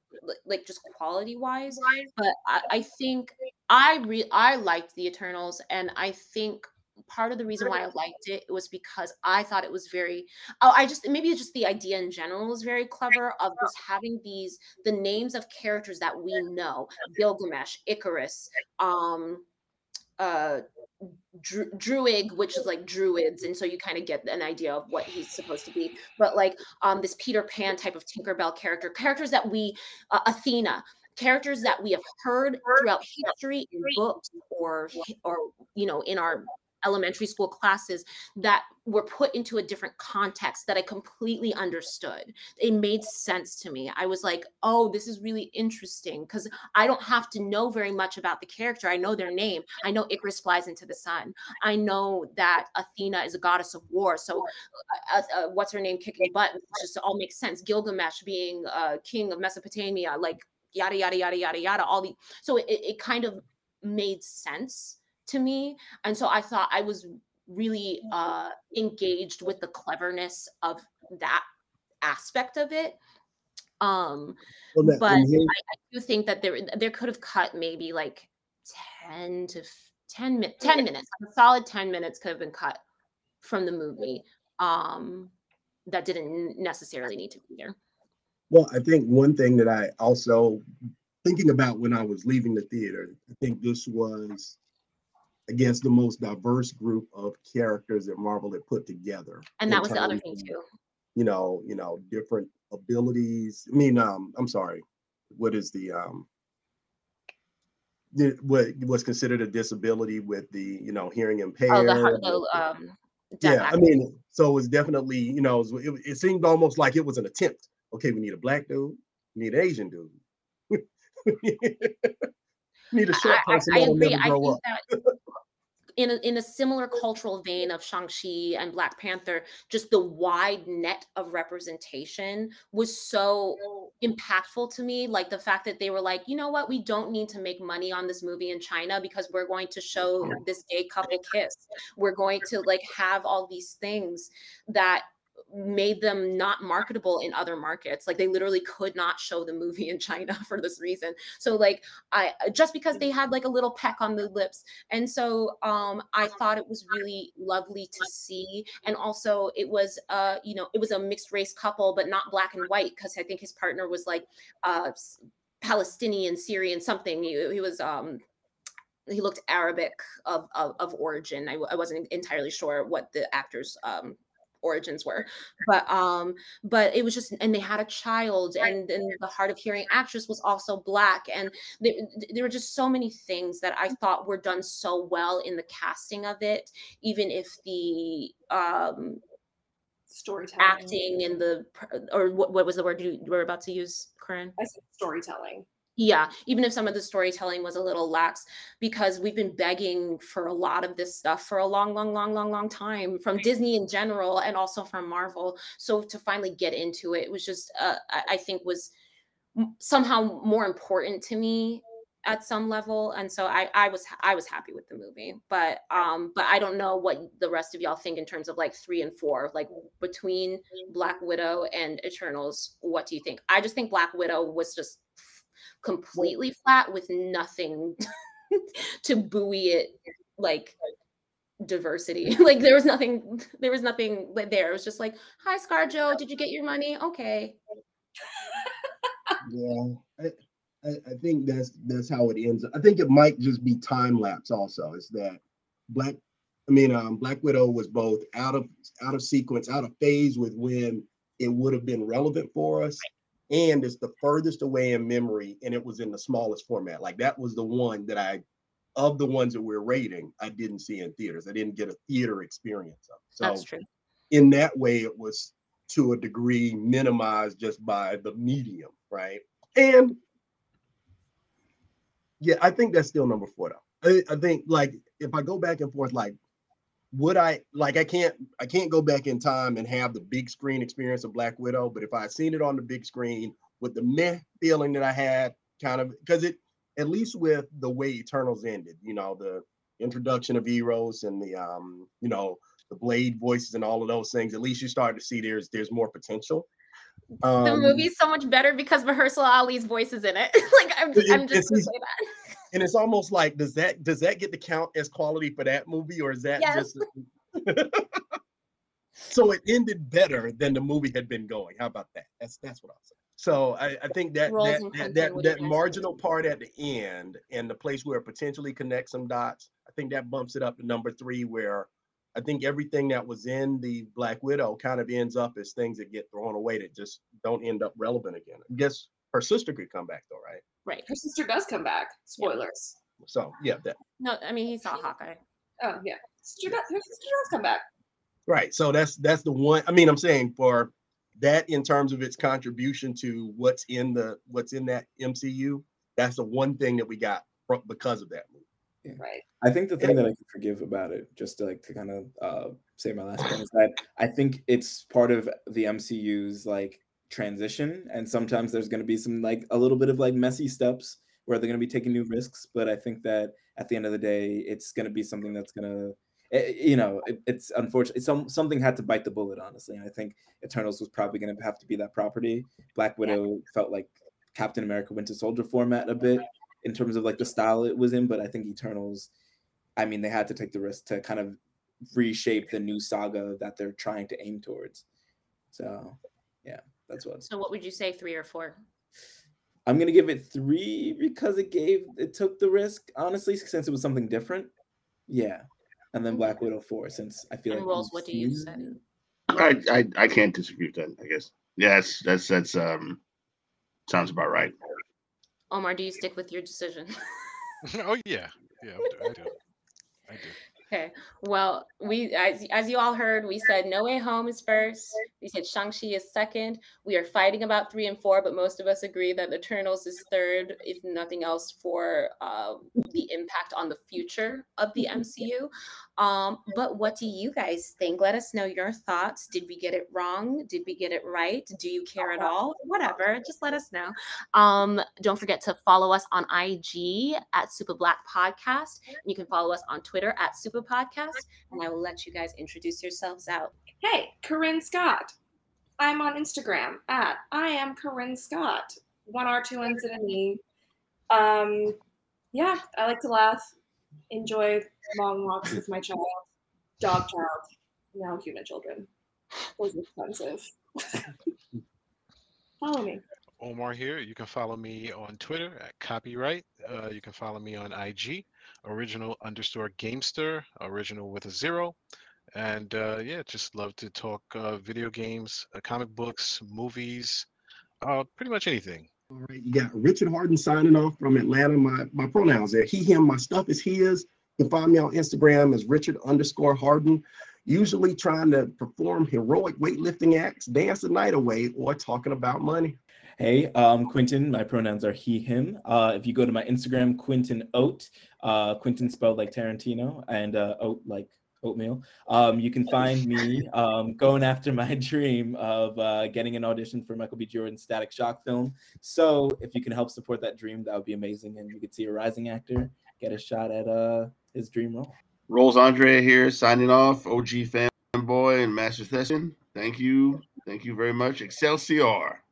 like just quality wise. But I, I think I re I liked the Eternals and I think part of the reason why I liked it was because I thought it was very oh I just maybe just the idea in general was very clever of just having these the names of characters that we know Gilgamesh, Icarus, um uh Dru- druid which is like druids and so you kind of get an idea of what he's supposed to be but like um this peter pan type of tinkerbell character characters that we uh, athena characters that we have heard throughout history in books or or you know in our elementary school classes that were put into a different context that I completely understood. It made sense to me. I was like, oh, this is really interesting because I don't have to know very much about the character. I know their name. I know Icarus flies into the sun. I know that Athena is a goddess of war. So, uh, uh, what's her name kicking butt? Just all makes sense. Gilgamesh being uh, king of Mesopotamia, like yada yada yada yada yada. All the so it, it kind of made sense to me, and so I thought I was really uh, engaged with the cleverness of that aspect of it. Um, Well, but I, I do think that there there could have cut maybe like 10 to f- 10 minutes 10 minutes a solid 10 minutes could have been cut from the movie um, that didn't necessarily need to be there. Well, I think one thing that I also thinking about when I was leaving the theater, I think this was against the most diverse group of characters that Marvel had put together. And that was the other thing too. You know, you know, different abilities. I mean, um, I'm sorry, what is the um the, what was considered a disability with the you know hearing impaired? Oh, the, um, yeah, I mean, so it was definitely, you know, it, was- it, it seemed almost like it was an attempt. Okay, we need a black dude, we need an Asian dude, need a short I, I, I agree. I think up. that in a, in a similar cultural vein of Shang-Chi and Black Panther, just the wide net of representation was so impactful to me. Like the fact that they were like, you know what, we don't need to make money on this movie in China because we're going to show mm-hmm. this gay couple kiss. We're going to like have all these things that made them not marketable in other markets like they literally could not show the movie in china for this reason. So like i just because they had like a little peck on the lips. And so um i thought it was really lovely to see. And also it was uh you know it was a mixed race couple but not black and white because i think his partner was like uh palestinian syrian something. He, he was um he looked arabic of of, of origin. I wasn't entirely sure what the actor's um origins were but um but it was just and they had a child and then the hard of hearing actress was also black and there, there were just so many things that i thought were done so well in the casting of it even if the um Storytelling. acting and the or what, what was the word you were about to use corinne I said storytelling. Yeah, even if some of the storytelling was a little lax, because we've been begging for a lot of this stuff for a long, long, long, long, long time from Disney in general and also from Marvel. So to finally get into it was just, uh, I, I think, was somehow more important to me at some level. And so i i was i was happy with the movie. But um but i don't know what the rest of y'all think in terms of like three and four like between black widow and eternals what do you think? I just think black widow was just completely flat with nothing to buoy it like diversity like there was nothing there was nothing there it was just like hi scarjo did you get your money okay Yeah, I, I, I think that's that's how it ends. I think it might just be time lapse. Also, is that Black? I mean, um, Black Widow was both out of out of sequence, out of phase with when it would have been relevant for us, and it's the furthest away in memory, and it was in the smallest format. Like that was the one that I, of the ones that we're rating, I didn't see in theaters. I didn't get a theater experience of. So that's true in that way, it was to a degree minimized just by the medium, right? And yeah, I think that's still number four though. I, I think like if I go back and forth, like would I like I can't I can't go back in time and have the big screen experience of Black Widow, but if I had seen it on the big screen with the meh feeling that I had, kind of because it at least with the way Eternals ended, you know, the introduction of Eros and the um, you know, the blade voices and all of those things, at least you start to see there's there's more potential. the Um, movie's so much better because Mahershala Ali's voice is in it. like I'm, It- I'm just gonna say that. And it's almost like does that does that get to count as quality for that movie or is that Yes. just so it ended better than the movie had been going. How about that? That's that's what i'll say. So i, I think that Rolls that that, that, what do you that marginal part at the end and the place where it potentially connects some dots i think that bumps it up to number three where i think everything that was in the black widow kind of ends up as things that get thrown away that just don't end up relevant again. I guess her sister could come back though right Right. Her sister does come back. Spoilers. so yeah that No, I mean he saw Hawkeye. Oh yeah, sister does, her sister does come back. Right. So that's that's the one. I mean, I'm saying for that in terms of its contribution to what's in the what's in that MCU, that's the one thing that we got fro- because of that movie. Right. I think the thing that I can forgive about it, just to like to kind of uh, say my last point, is that I think it's part of the MCU's like transition, and sometimes there's going to be some like a little bit of like messy steps where they're going to be taking new risks. But I think that at the end of the day, it's going to be something that's going to eh, eh, you know, it, it's unfortunate. It's some something had to bite the bullet, honestly. And I think Eternals was probably going to have to be that property. Black Widow felt like Captain America Winter Soldier format a bit in terms of like the style it was in, but I think Eternals, I mean, they had to take the risk to kind of reshape the new saga that they're trying to aim towards. So, yeah, that's what. So, what would you say, three or four? I'm gonna give it three because it gave it took the risk, honestly, since it was something different. Yeah, and then Black Widow four, since I feel and like Rolls, what do you say? I, I I can't disagree with that. I guess. Yeah, that's that's that's um sounds about right. Omar, do you stick with your decision? oh yeah, yeah, I do. I do. Okay. Well, we as as you all heard, we said No Way Home is first. We said Shang-Chi is second. We are fighting about three and four, but most of us agree that Eternals is third, if nothing else, for uh, the impact on the future of the MCU. Um, but what do you guys think? Let us know your thoughts. Did we get it wrong? Did we get it right? Do you care at all? Whatever. Just let us know. Um, don't forget to follow us on IG at Supa Black Podcast. You can follow us on Twitter at Super Podcast, and I will let you guys introduce yourselves out. Hey, Corinne Scott. I'm on Instagram at I am Corinne Scott. One R, two N's, and an E. Um, yeah, I like to laugh, enjoy long walks with my child, dog child, now human children. Those are expensive. Follow me. Omar here. You can follow me on Twitter at copyright. Uh, you can follow me on IG, original underscore gamester, original with a zero. And uh, yeah, just love to talk uh, video games, uh, comic books, movies, uh, pretty much anything. All right, you got Richard Harden signing off from Atlanta. My my pronouns there. He, him. My stuff is his. You can find me on Instagram as Richard underscore Harden. Usually trying to perform heroic weightlifting acts, dance the night away, or talking about money. Hey, um, Quentin. My pronouns are he, him. Uh, if you go to my Instagram, Quentin Oat, uh, Quentin spelled like Tarantino, and uh, Oat like oatmeal. Um, you can find me um, going after my dream of uh, getting an audition for Michael B. Jordan's Static Shock film. So if you can help support that dream, that would be amazing, and you could see a rising actor get a shot at uh, his dream role. Rolls Andre here, signing off. OG fanboy and Master Session. Thank you, thank you very much. Excelsior.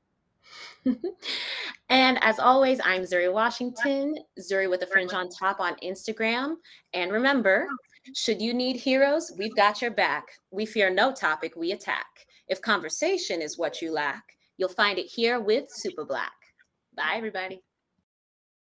and as always, I'm Zuri Washington, Zuri with a fringe on top on Instagram. And remember, should you need heroes, we've got your back. We fear no topic, we attack. If conversation is what you lack, you'll find it here with Supa Black. Bye, everybody.